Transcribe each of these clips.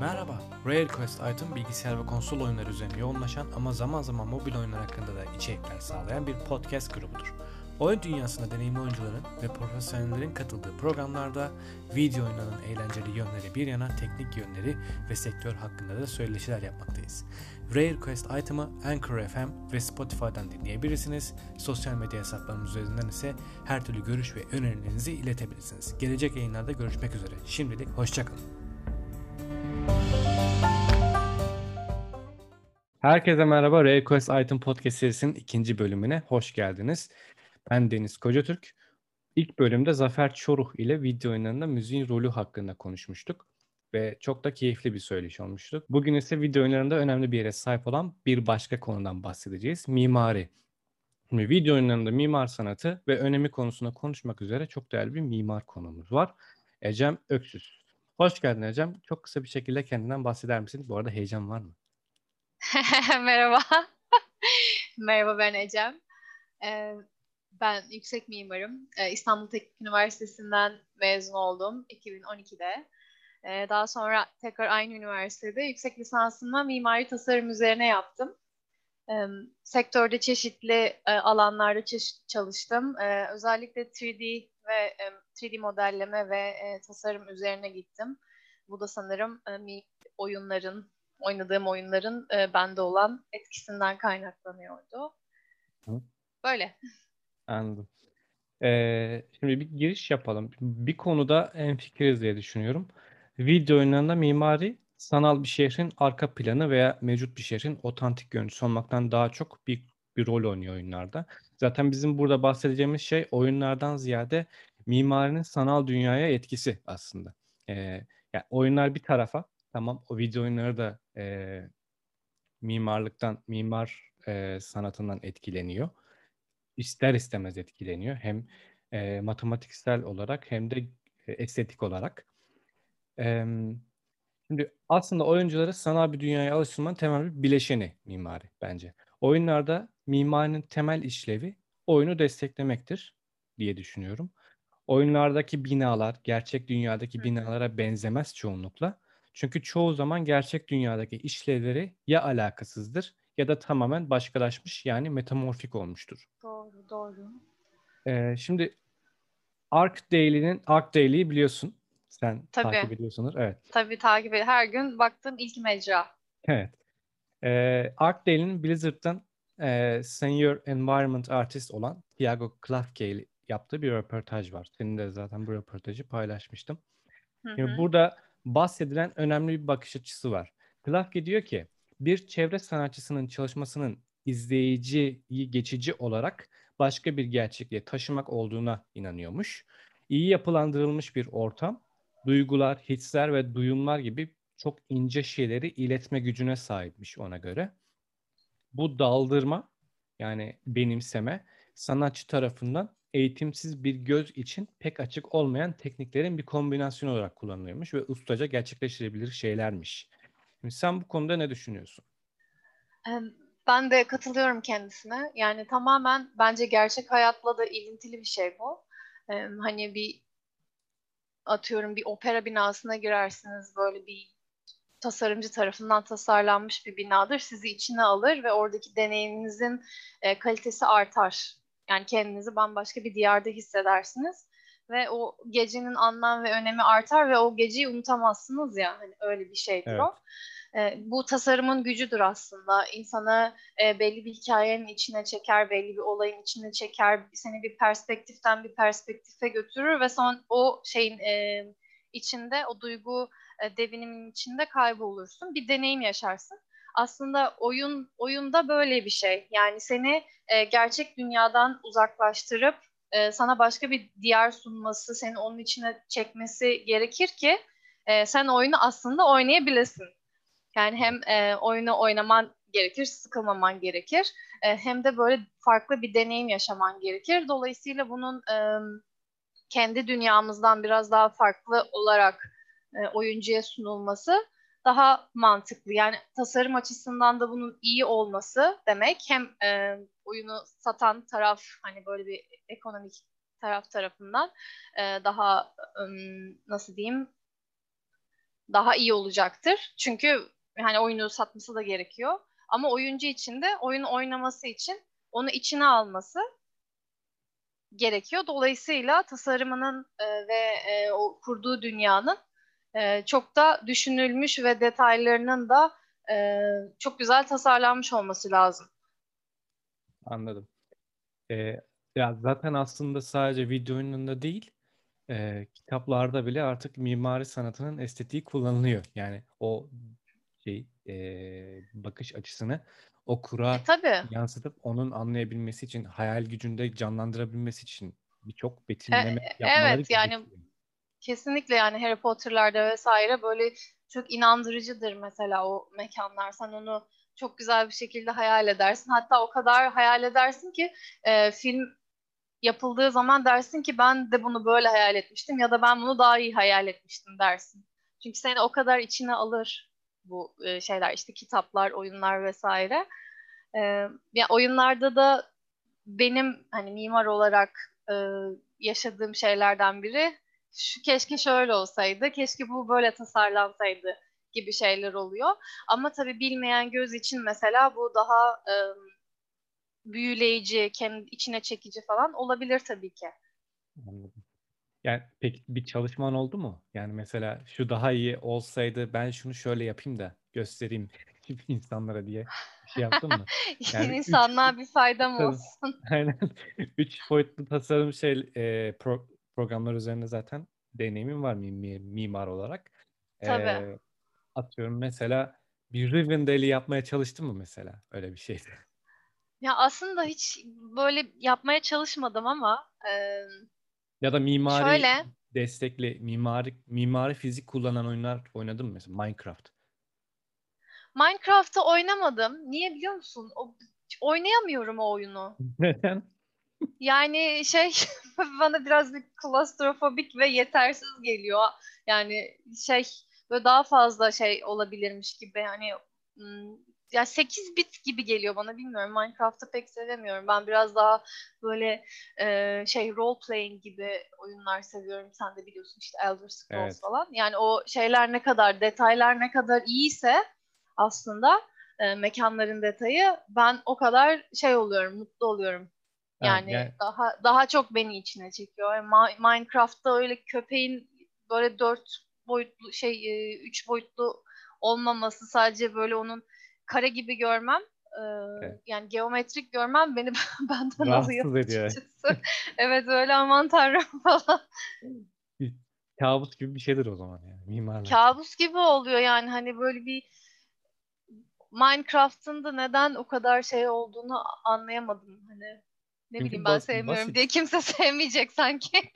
Merhaba, Rare Quest Item bilgisayar ve konsol oyunları üzerine yoğunlaşan ama zaman zaman mobil oyunlar hakkında da içerikler sağlayan bir podcast grubudur. Oyun dünyasında deneyimli oyuncuların ve profesyonellerin katıldığı programlarda video oyunlarının eğlenceli yönleri bir yana teknik yönleri ve sektör hakkında da söyleşiler yapmaktayız. Rare Quest Item'ı Anchor FM ve Spotify'dan dinleyebilirsiniz. Sosyal medya hesaplarımız üzerinden ise her türlü görüş ve önerilerinizi iletebilirsiniz. Gelecek yayınlarda görüşmek üzere. Şimdilik hoşçakalın. Herkese merhaba. Rare Quest Item Podcast serisinin ikinci bölümüne hoş geldiniz. Ben Deniz Kocatürk. İlk bölümde Zafer Çoruh ile video oyunlarında müziğin rolü hakkında konuşmuştuk ve çok da keyifli bir söyleşi olmuştu. Bugün ise video oyunlarında önemli bir yere sahip olan bir başka konudan bahsedeceğiz. Mimari. Şimdi video oyunlarında mimar sanatı ve önemi konusunda konuşmak üzere çok değerli bir mimar konumuz var. Ecem Öksüz. Hoş geldin Ecem. Çok kısa bir şekilde kendinden bahseder misin? Bu arada heyecan var mı? Merhaba. Merhaba ben Ecem. Ee, ben yüksek mimarım. Ee, İstanbul Teknik Üniversitesi'nden mezun oldum 2012'de. Ee, daha sonra tekrar aynı üniversitede yüksek lisansımı mimari tasarım üzerine yaptım. Ee, sektörde çeşitli e, alanlarda çalıştım. Özellikle 3D ve 3D modelleme ve e, tasarım üzerine gittim. Bu da sanırım e, oyunların, oynadığım oyunların bende olan etkisinden kaynaklanıyordu. Böyle. Anladım. Ee, şimdi bir giriş yapalım. Bir konuda en fikiriz diye düşünüyorum. Video oyunlarında mimari sanal bir şehrin arka planı veya mevcut bir şehrin otantik görüntüsü olmaktan daha çok bir, bir rol oynuyor oyunlarda. Zaten bizim burada bahsedeceğimiz şey oyunlardan ziyade mimarinin sanal dünyaya etkisi aslında. Ee, yani oyunlar bir tarafa, tamam o video oyunları da e, mimarlıktan, mimar e, sanatından etkileniyor ister istemez etkileniyor. Hem e, matematiksel olarak hem de e, estetik olarak. E, şimdi aslında oyuncuları sanal bir dünyaya alıştırmanın temel bir bileşeni mimari bence. Oyunlarda mimarinin temel işlevi oyunu desteklemektir diye düşünüyorum. Oyunlardaki binalar gerçek dünyadaki binalara benzemez çoğunlukla. Çünkü çoğu zaman gerçek dünyadaki işlevleri ya alakasızdır ya da tamamen başkalaşmış yani metamorfik olmuştur. Doğru, doğru. Ee, şimdi Ark Daily'nin Ark Daily'yi biliyorsun. Sen Tabii. takip ediyorsunuz. Evet. Tabii takip ediyorum. Her gün baktığım ilk mecra. Evet. Ee, Ark Daily'nin Blizzard'dan e, Senior Environment Artist olan Thiago Klafke ile yaptığı bir röportaj var. Senin de zaten bu röportajı paylaşmıştım. Hı hı. Şimdi burada bahsedilen önemli bir bakış açısı var. Klafke diyor ki bir çevre sanatçısının çalışmasının izleyiciyi geçici olarak başka bir gerçekliğe taşımak olduğuna inanıyormuş. İyi yapılandırılmış bir ortam, duygular, hisler ve duyumlar gibi çok ince şeyleri iletme gücüne sahipmiş ona göre. Bu daldırma yani benimseme sanatçı tarafından eğitimsiz bir göz için pek açık olmayan tekniklerin bir kombinasyonu olarak kullanılıyormuş ve ustaca gerçekleştirebilir şeylermiş. Şimdi sen bu konuda ne düşünüyorsun? Ben de katılıyorum kendisine. Yani tamamen bence gerçek hayatla da ilintili bir şey bu. Hani bir atıyorum bir opera binasına girersiniz böyle bir tasarımcı tarafından tasarlanmış bir binadır. Sizi içine alır ve oradaki deneyiminizin e, kalitesi artar. Yani kendinizi bambaşka bir diyarda hissedersiniz ve o gecenin anlam ve önemi artar ve o geceyi unutamazsınız ya hani öyle bir şeydir evet. o. E, bu tasarımın gücüdür aslında. İnsanı e, belli bir hikayenin içine çeker, belli bir olayın içine çeker, seni bir perspektiften bir perspektife götürür ve son o şeyin e, içinde, o duygu e, devinimin içinde kaybolursun. Bir deneyim yaşarsın. Aslında oyun oyunda böyle bir şey. Yani seni e, gerçek dünyadan uzaklaştırıp e, sana başka bir diyar sunması, seni onun içine çekmesi gerekir ki e, sen oyunu aslında oynayabilesin. Yani hem e, oyunu oynaman gerekir, sıkılmaman gerekir. E, hem de böyle farklı bir deneyim yaşaman gerekir. Dolayısıyla bunun e, kendi dünyamızdan biraz daha farklı olarak e, oyuncuya sunulması daha mantıklı. Yani tasarım açısından da bunun iyi olması demek hem e, oyunu satan taraf hani böyle bir ekonomik taraf tarafından e, daha e, nasıl diyeyim daha iyi olacaktır. Çünkü hani oyunu satması da gerekiyor. Ama oyuncu için de oyun oynaması için onu içine alması gerekiyor. Dolayısıyla tasarımının e, ve e, o kurduğu dünyanın e, çok da düşünülmüş ve detaylarının da e, çok güzel tasarlanmış olması lazım. Anladım. Ee, ya zaten aslında sadece video oyununda değil, e, kitaplarda bile artık mimari sanatının estetiği kullanılıyor. Yani o şey e, bakış açısını o E, tabii. yansıtıp onun anlayabilmesi için, hayal gücünde canlandırabilmesi için birçok E, betimleme yapmaları evet yani gerekiyor. Kesinlikle yani Harry Potter'larda vesaire böyle çok inandırıcıdır mesela o mekanlar. Sen onu çok güzel bir şekilde hayal edersin. Hatta o kadar hayal edersin ki e, film yapıldığı zaman dersin ki ben de bunu böyle hayal etmiştim ya da ben bunu daha iyi hayal etmiştim dersin. Çünkü seni o kadar içine alır bu e, şeyler işte kitaplar, oyunlar vesaire. E, ya oyunlarda da benim hani mimar olarak e, yaşadığım şeylerden biri şu keşke şöyle olsaydı, keşke bu böyle tasarlansaydı gibi şeyler oluyor. Ama tabii bilmeyen göz için mesela bu daha e, büyüleyici, kendi içine çekici falan olabilir tabii ki. Anladım. Yani peki bir çalışman oldu mu? Yani mesela şu daha iyi olsaydı ben şunu şöyle yapayım da göstereyim insanlara diye bir şey yaptın mı? Yani üç İnsanlığa bir faydam olsun. aynen üç boyutlu tasarım şey e, pro- programlar üzerinde zaten deneyimim var mim- mimar olarak. Tabii. E, atıyorum mesela bir Rivendell'i yapmaya çalıştın mı mesela öyle bir şeydi? Ya aslında hiç böyle yapmaya çalışmadım ama e, Ya da mimari şöyle destekli mimari mimari fizik kullanan oyunlar oynadın mı mesela Minecraft? Minecraft'ı oynamadım. Niye biliyor musun? O, oynayamıyorum o oyunu. Neden? Yani şey bana biraz bir klostrofobik ve yetersiz geliyor. Yani şey böyle daha fazla şey olabilirmiş gibi. Hani ya 8 bit gibi geliyor bana bilmiyorum. Minecraft'ı pek sevemiyorum. Ben biraz daha böyle e, şey role playing gibi oyunlar seviyorum. Sen de biliyorsun işte Elder Scrolls Evet. falan. Yani o şeyler ne kadar detaylar ne kadar iyiyse aslında e, mekanların detayı ben o kadar şey oluyorum, mutlu oluyorum. Yani yani daha daha çok beni içine çekiyor. Yani Ma- Minecraft'ta öyle köpeğin böyle dört boyutlu şey e, üç boyutlu olmaması sadece böyle onun kare gibi görmem e, evet, yani geometrik görmem beni benden alıyor rahatsız ediyor. açıkçası. Evet öyle aman tanrım falan. Kabus gibi bir şeydir o zaman yani mimarlar için. Kabus gibi oluyor yani hani böyle bir Minecraft'ın da neden o kadar şey olduğunu anlayamadım. Hani ne Çünkü bileyim ben bas, sevmiyorum diye basit. kimse sevmeyecek sanki.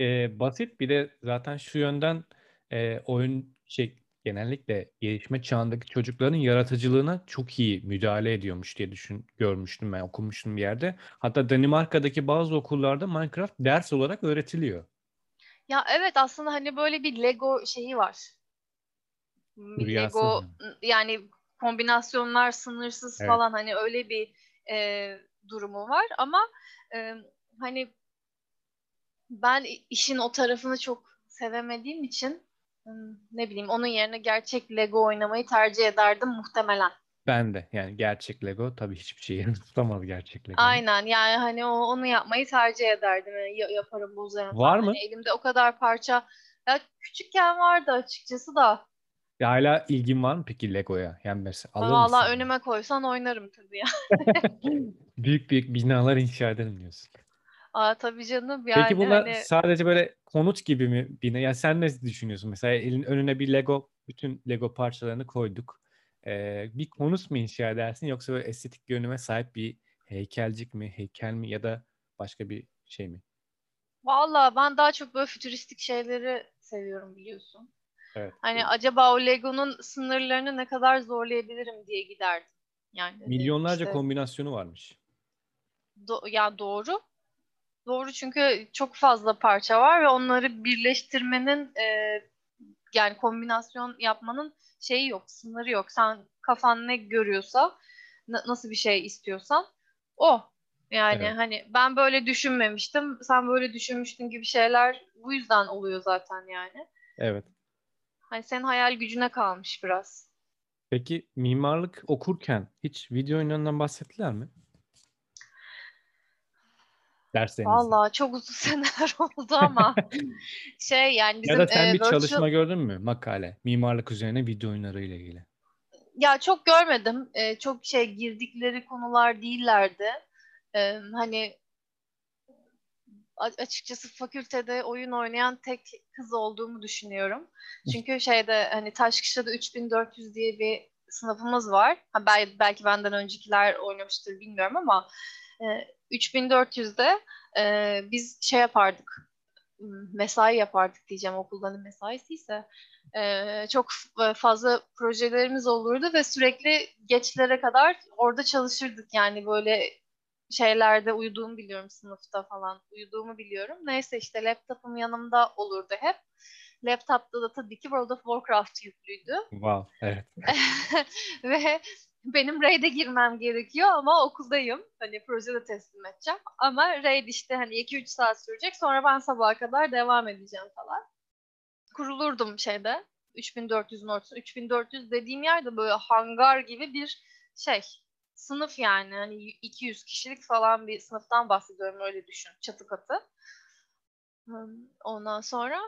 E, basit bir de zaten şu yönden e, oyun şey genellikle gelişme çağındaki çocukların yaratıcılığına çok iyi müdahale ediyormuş diye düşün görmüştüm ben okumuştum bir yerde. Hatta Danimarka'daki bazı okullarda Minecraft ders olarak öğretiliyor. Ya evet aslında hani böyle bir Lego şeyi var. Rüyası. Lego yani kombinasyonlar sınırsız Evet. falan hani öyle bir e, durumu var ama e, hani ben işin o tarafını çok sevemediğim için ne bileyim onun yerine gerçek Lego oynamayı tercih ederdim muhtemelen. Ben de yani gerçek Lego tabii hiçbir şey yerini tutamaz gerçek Lego'nun. Aynen yani hani o, onu yapmayı tercih ederdim. Yani ya- yaparım bozarım Var falan. mı? Hani elimde o kadar parça ya küçükken vardı açıkçası da. Ya hala ilgin var mı peki Lego'ya? Yani mesela alır Valla mısın? önüme koysan oynarım tabii ya. Büyük büyük binalar inşa ederim diyorsun. Aa, tabii canım Peki yani bunlar hani sadece böyle konut gibi mi bina? Yani sen ne düşünüyorsun? Mesela elin önüne bir Lego, bütün Lego parçalarını koyduk. Ee, bir konut mu inşa edersin yoksa böyle estetik görünüme sahip bir heykelcik mi, heykel mi ya da başka bir şey mi? valla ben daha çok böyle fütüristik şeyleri seviyorum biliyorsun. Evet. Hani acaba o Lego'nun sınırlarını ne kadar zorlayabilirim diye giderdim. Yani Milyonlarca işte kombinasyonu varmış. Do- ya doğru. Doğru çünkü çok fazla parça var ve onları birleştirmenin e, yani kombinasyon yapmanın şeyi yok, sınırı yok. Sen kafan ne görüyorsa, na- nasıl bir şey istiyorsan o. Yani Evet. hani ben böyle düşünmemiştim, sen böyle düşünmüştün gibi şeyler bu yüzden oluyor zaten yani. Evet. Hani senin hayal gücüne kalmış biraz. Peki mimarlık okurken hiç video oyunlarından bahsettiler mi? Derslerinizde. Vallahi çok uzun seneler oldu ama şey yani bizim Ya da sen e, bir virtual- çalışma gördün mü? Makale. Mimarlık üzerine video oyunları ile ilgili. Ya çok görmedim. Ee, çok şey girdikleri konular değillerdi. Ee, hani açıkçası fakültede oyun oynayan tek kız olduğumu düşünüyorum. Çünkü şeyde hani Taşkışla'da 3400 diye bir sınıfımız var. Ha, belki, belki benden öncekiler oynamıştır bilmiyorum ama e, 3400'de e, biz şey yapardık. Mesai yapardık diyeceğim okulların mesaisi ise. E, çok f- fazla projelerimiz olurdu ve sürekli geçlere kadar orada çalışırdık. Yani böyle şeylerde uyuduğumu biliyorum sınıfta falan. Uyuduğumu biliyorum. Neyse işte laptopum yanımda olurdu hep. Laptopta da tabii ki World of Warcraft yüklüydü. Wow. Evet. Ve benim raid'e girmem gerekiyor ama okuldayım. Hani projede teslim edeceğim. Ama raid işte hani 2-3 saat sürecek. Sonra ben sabaha kadar devam edeceğim falan. Kurulurdum şeyde. 3400'ün ortasında. 3400 dediğim yerde böyle hangar gibi bir şey. Sınıf yani. Hani 200 kişilik falan bir sınıftan bahsediyorum öyle düşün. Çatı katı. Ondan sonra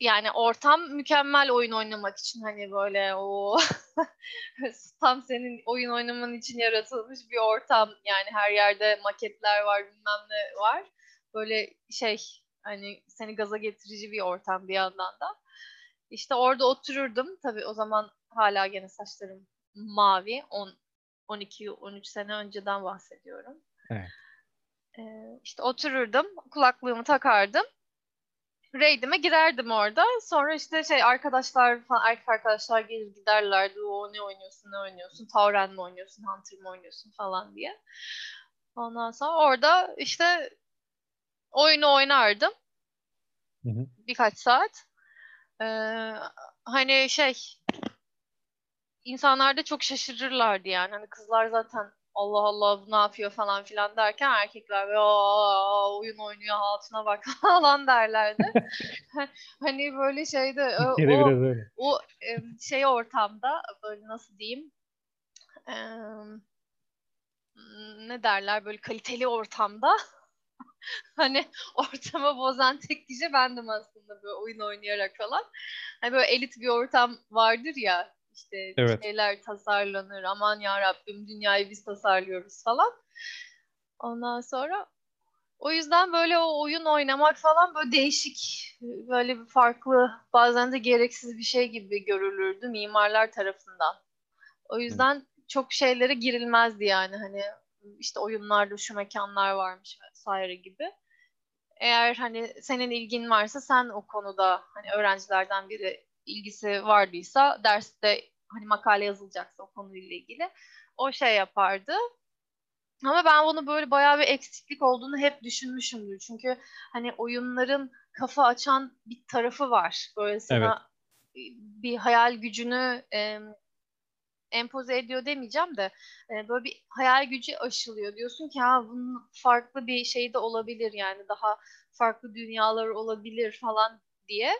yani ortam mükemmel oyun oynamak için hani böyle o tam senin oyun oynaman için yaratılmış bir ortam. Yani her yerde maketler var bilmem ne var. Böyle şey hani seni gaza getirici bir ortam bir yandan da. İşte orada otururdum. Tabii o zaman hala gene saçlarım mavi. 10 12 13 sene önceden bahsediyorum. Evet. Ee, işte otururdum kulaklığımı takardım raid'ime girerdim orada. Sonra işte şey arkadaşlar falan erkek arkadaşlar gelir giderlerdi. O ne oynuyorsun ne oynuyorsun? Tauren mi oynuyorsun? Hunter mı oynuyorsun falan diye. Ondan sonra orada işte oyunu oynardım. Hı hı. Birkaç saat. Ee, hani şey insanlar da çok şaşırırlardı yani. Hani kızlar zaten Allah Allah bu ne yapıyor falan filan derken erkekler böyle "Aa, oyun oynuyor altına bak falan derlerdi. hani böyle şeyde o, o, o şey ortamda böyle nasıl diyeyim em, ne derler böyle kaliteli ortamda hani ortamı bozan tek kişi bendim aslında böyle oyun oynayarak falan. Hani böyle elit bir ortam vardır ya işte Evet. şeyler tasarlanır aman ya Rabbim dünyayı biz tasarlıyoruz falan. Ondan sonra o yüzden böyle o oyun oynamak falan böyle değişik, böyle bir farklı, bazen de gereksiz bir şey gibi görülürdü mimarlar tarafından. O yüzden çok şeylere girilmezdi yani hani işte oyunlarda şu mekanlar varmış vesaire gibi. Eğer hani senin ilgin varsa sen o konuda hani öğrencilerden biri ilgisi vardıysa derste hani makale yazılacaksa o konuyla ilgili o şey yapardı. Ama ben bunu böyle bayağı bir eksiklik olduğunu hep düşünmüşümdür. Çünkü hani oyunların kafa açan bir tarafı var. Böyle sana bir hayal gücünü e, empoze ediyor demeyeceğim de e, böyle bir hayal gücü aşılıyor. Diyorsun ki ha bunun farklı bir şey de olabilir yani daha farklı dünyalar olabilir falan diye.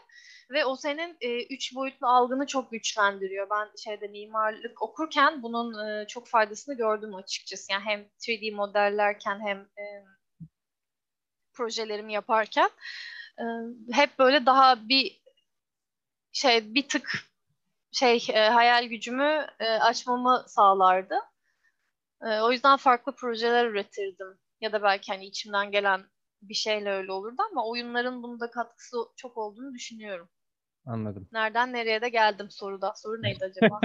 Ve o senin e, üç boyutlu algını çok güçlendiriyor. Ben şeyde mimarlık okurken bunun e, çok faydasını gördüm açıkçası. Yani hem 3D modellerken hem e, projelerimi yaparken e, hep böyle daha bir şey bir tık şey e, hayal gücümü e, açmamı sağlardı. E, o yüzden farklı projeler üretirdim. Ya da belki hani içimden gelen bir şeyle öyle olurdu ama oyunların bunda katkısı çok olduğunu düşünüyorum. Anladım. Nereden nereye de geldim soruda. Soru neydi acaba?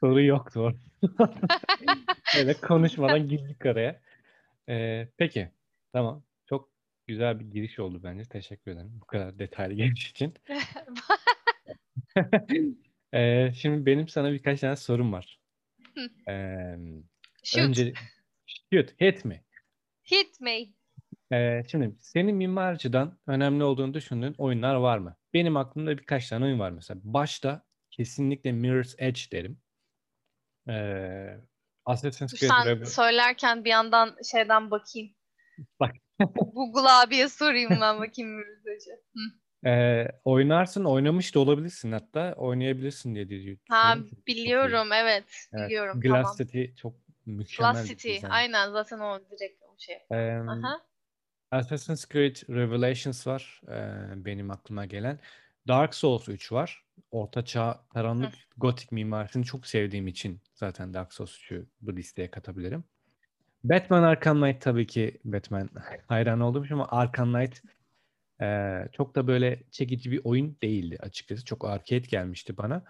Soru yoktu orada. Öyle konuşmadan girdik araya. Ee, peki. Tamam. Çok güzel bir giriş oldu bence. Teşekkür ederim bu kadar detaylı giriş için. Ee, şimdi benim sana birkaç tane sorum var. Ee, Shoot. önce shoot, hit mi? Hit me. Ee, şimdi senin mimarcıdan önemli olduğunu düşündüğün oyunlar var mı? Benim aklımda birkaç tane oyun var mesela. Başta kesinlikle Mirror's Edge derim. Ee, Assassin's Creed sen Rebel- söylerken bir yandan şeyden bakayım. Bak. Google abiye sorayım ben bakayım mesajı. Hı. Ee, oynarsın, oynamış da olabilirsin hatta. Oynayabilirsin diye düşünüyorum. Ha biliyorum evet Evet. biliyorum Glass tamam. City çok mükemmel Glass City aynen zaten o direkt o şey. Ee, Aha. Assassin's Creed Revelations var ee, benim aklıma gelen. Dark Souls 3 var. Orta çağ, karanlık, gotik mimarisini çok sevdiğim için zaten Dark Souls 3'ü bu listeye katabilirim. Batman Arkham Knight tabii ki Batman hayran olduğum için ama Arkham Knight ee, çok da böyle çekici bir oyun değildi açıkçası. Çok arcade gelmişti bana.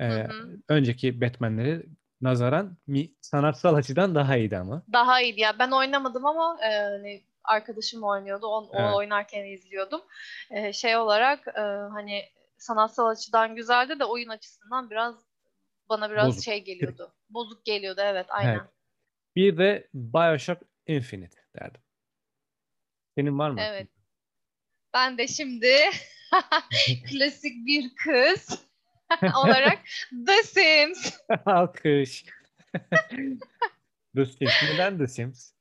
Ee, Hı hı. önceki Batman'lere nazaran mi, sanatsal açıdan daha iyiydi ama. Daha iyiydi ya ben oynamadım ama e, hani arkadaşım oynuyordu on, Evet. o oynarken izliyordum. E, şey olarak e, hani sanatsal açıdan güzeldi de oyun açısından biraz bana biraz Bozuk. şey geliyordu. Bozuk geliyordu evet aynen. Evet. Bir de BioShock Infinite derdim. Senin var mı? Evet. Ben de şimdi klasik bir kız olarak The Sims. Alkış. The Sims. Neden The Sims?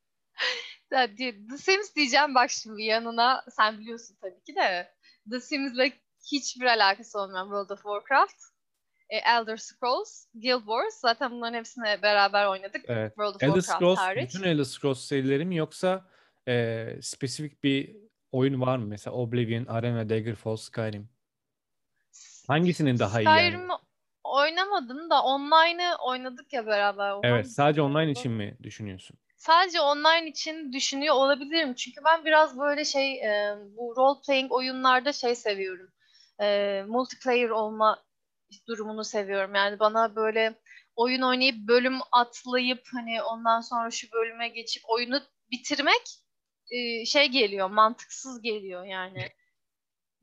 The Sims diyeceğim bak şimdi yanına sen biliyorsun tabii ki de The Sims'le hiçbir alakası olmayan World of Warcraft, e, Elder Scrolls, Guild Wars zaten bunların hepsini beraber oynadık. Evet. World of Elder Warcraft Scrolls, hariç. bütün Elder Scrolls serileri mi yoksa e, spesifik bir oyun var mı? Mesela Oblivion, Arena, Daggerfall, Skyrim. Hangisinin daha iyi yani? Skyrim oynamadım da online'ı oynadık ya beraber. Evet, sadece online için mi düşünüyorsun? Sadece online için düşünüyor olabilirim. Çünkü ben biraz böyle şey e, bu role playing oyunlarda şey seviyorum. E, multiplayer olma durumunu seviyorum. Yani bana böyle oyun oynayıp bölüm atlayıp hani ondan sonra şu bölüme geçip oyunu bitirmek e, şey geliyor, mantıksız geliyor yani.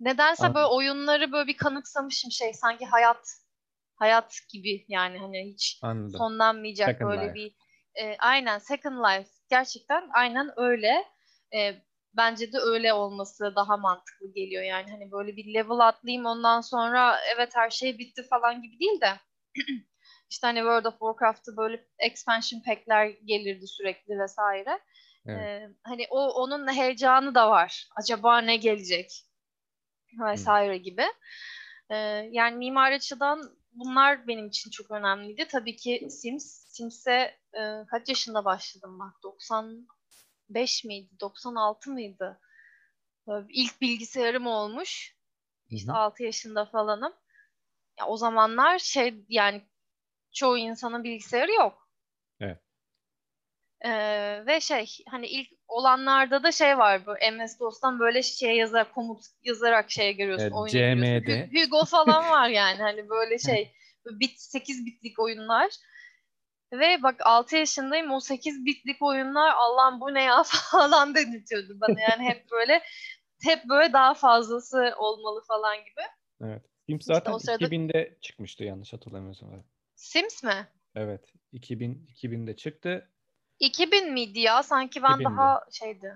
Nedense böyle Anladım. oyunları böyle bir kanıksamışım şey sanki hayat hayat gibi yani hani hiç Anladım. sonlanmayacak Second böyle Life. bir e, aynen Second Life gerçekten aynen öyle. E, bence de öyle olması daha mantıklı geliyor yani hani böyle bir level atlayayım ondan sonra evet her şey bitti falan gibi değil de işte hani World of Warcraft'ta böyle expansion pack'ler gelirdi sürekli vesaire. Evet. E, hani o onun heyecanı da var. Acaba ne gelecek vesaire gibi. E, yani mimari açıdan bunlar benim için çok önemliydi. Tabii ki Sims. Sims'e e, kaç yaşında başladım bak? 95 miydi? 96 mıydı? Böyle ilk bilgisayarım olmuş. İşte Hı hı. 6 yaşında falanım. Ya o zamanlar şey yani çoğu insanın bilgisayarı yok. Evet. Ee, ve şey hani ilk olanlarda da şey var bu MS-DOS'tan böyle şey yazar komut yazarak şey görüyorsun Evet. Hu- Hugo falan var yani hani böyle şey bit 8 bitlik oyunlar. Ve bak 6 yaşındayım o 8 bitlik oyunlar Allah'ım bu ne ya falan dedirtiyordu bana. Yani hep böyle hep böyle daha fazlası olmalı falan gibi. Evet. Sims İşte zaten o sırada 2000'de çıkmıştı yanlış hatırlamıyorsam. Sims mi? Evet. 2000 2000'de çıktı. 2000 miydi ya? Sanki ben 2000'di. daha şeydi.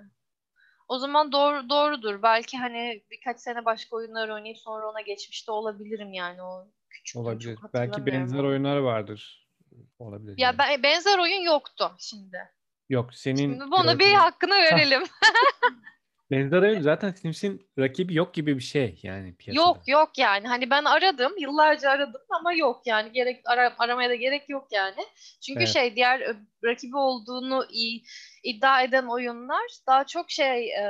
O zaman doğru doğrudur. Belki hani birkaç sene başka oyunlar oynayıp sonra ona geçmiş de olabilirim yani o küçüktüm Olabilir. Belki benzer oyunlar vardır. Olabilir Ya yani. ben, benzer oyun yoktu şimdi. Yok senin Şimdi bunu bir hakkını verelim. benzer oyun zaten Sims'in rakibi yok gibi bir şey yani piyasada. Yok yok yani hani ben aradım yıllarca aradım ama yok yani gerek ara, aramaya da gerek yok yani. Çünkü Evet. şey diğer ö, rakibi olduğunu iddia eden oyunlar daha çok şey e,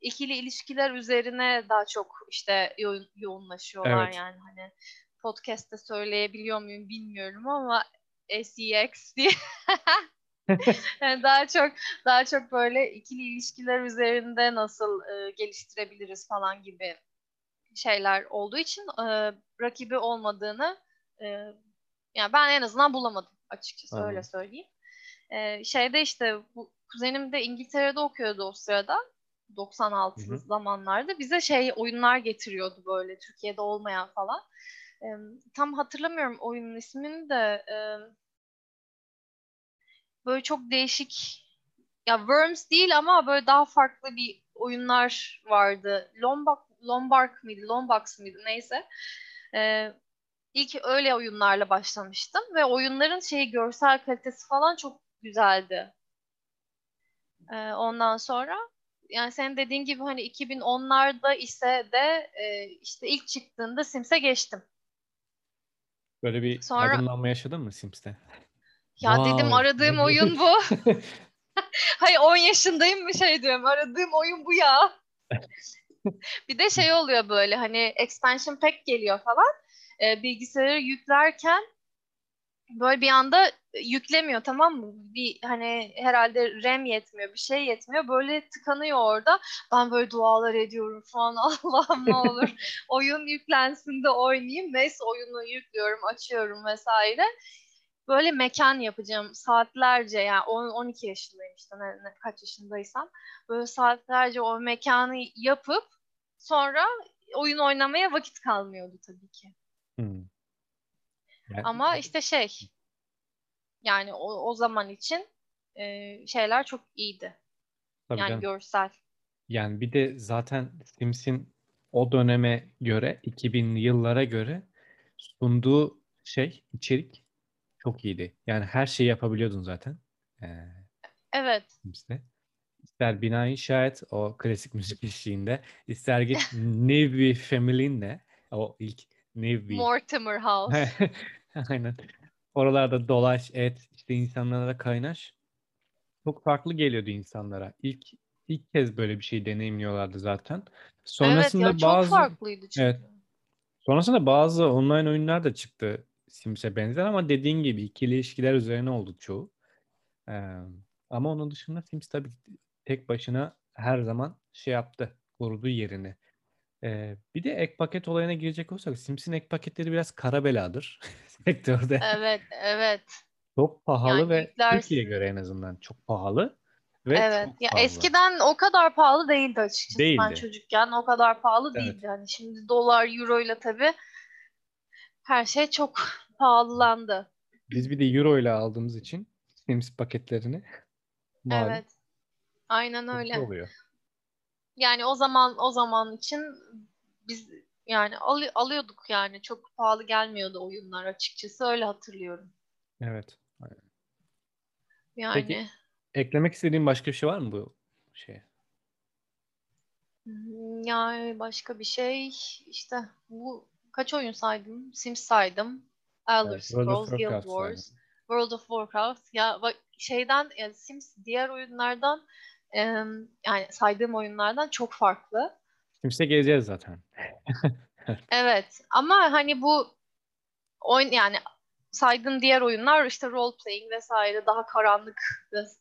ikili ilişkiler üzerine daha çok işte yo- yoğunlaşıyorlar Evet. yani hani podcast'te söyleyebiliyor muyum bilmiyorum ama SEX diye yani daha çok daha çok böyle ikili ilişkiler üzerinde nasıl e, geliştirebiliriz falan gibi şeyler olduğu için e, rakibi olmadığını e, yani ben en azından bulamadım açıkçası öyle Anladım. söyleyeyim. E, şeyde işte bu kuzenim de İngiltere'de okuyordu o sırada 96 Hı hı. zamanlarda bize şey oyunlar getiriyordu böyle Türkiye'de olmayan falan. E, tam hatırlamıyorum oyunun ismini de e, böyle çok değişik ya Worms değil ama böyle daha farklı bir oyunlar vardı. Lombok, Lombark mıydı? Lombax mıydı? Neyse. Ee, ilk öyle oyunlarla başlamıştım ve oyunların şeyi görsel kalitesi falan çok güzeldi. Ee, ondan sonra yani senin dediğin gibi hani 2010'larda ise de e, işte ilk çıktığında Sims'e geçtim. Böyle bir Sonra- aydınlanma yaşadın mı Sims'te? Ya Vay, dedim aradığım oyun bu. Hayır 10 yaşındayım bir şey diyorum. Aradığım oyun bu ya. bir de şey oluyor böyle hani expansion pack geliyor falan. Ee, bilgisayarı yüklerken böyle bir anda yüklemiyor tamam mı? Bir hani herhalde RAM yetmiyor, bir şey yetmiyor. Böyle tıkanıyor orada. Ben böyle dualar ediyorum falan. Allah'ım ne olur oyun yüklensin de oynayayım. Neyse oyunu yüklüyorum, açıyorum vesaire. Böyle mekan yapacağım saatlerce yani 10 12 yaşındayım işte ne, ne- kaç yaşındaysam. Böyle saatlerce o mekanı yapıp sonra oyun oynamaya vakit kalmıyordu tabii ki. Hmm. Yani- Ama işte şey yani o, o zaman için e, şeyler çok iyiydi. Tabii Yani canım. görsel. Yani bir de zaten Sims'in o döneme göre 2000'li yıllara göre sunduğu şey içerik çok iyiydi. Yani her şeyi yapabiliyordun zaten ee, Evet. Sims'te. İster bina inşa et o klasik müzik eşliğinde, ister git Navy Family'inle o ilk Navy Mortimer House. Aynen. Oralarda dolaş, et, işte insanlara kaynaş. Çok farklı geliyordu insanlara. İlk ilk kez böyle bir şey deneyimliyorlardı zaten. Evet Sonrasında ya çok bazı farklıydı çünkü. Evet. sonrasında bazı online oyunlar da çıktı Sims'e benzer ama dediğin gibi ikili ilişkiler üzerine oldu çoğu. Ee, ama onun dışında Sims tabii tek başına her zaman şey yaptı, korudu yerini. Ee, bir de ek paket olayına girecek olursak Sims'in ek paketleri biraz kara beladır sektörde. Evet, evet. Çok pahalı Yani ve yüklersin. Türkiye'ye göre en azından çok pahalı ve Evet. çok Ya fazla. eskiden o kadar pahalı değildi açıkçası. Ben Değildi. çocukken o kadar pahalı Evet. değildi. Hani şimdi dolar, euro ile tabii her şey çok pahalılandı. Biz bir de euro ile aldığımız için Sims paketlerini malum Evet. Aynen öyle. oluyor. Yani o zaman o zaman için biz yani alı- alıyorduk yani çok pahalı gelmiyordu oyunlar açıkçası öyle hatırlıyorum. Evet. aynen. Yani Peki. Eklemek istediğin başka bir şey var mı bu şeye? Hmm, Yani başka bir şey işte bu kaç oyun saydım? Sims saydım. Elder Evet, Scrolls, Guild Wars, saydın. World of Warcraft. Ya bak şeyden yani Sims diğer oyunlardan em, yani saydığım oyunlardan çok farklı. Sims'e geleceğiz zaten. Evet ama hani bu oyun yani saydığım diğer oyunlar işte role playing vesaire daha karanlık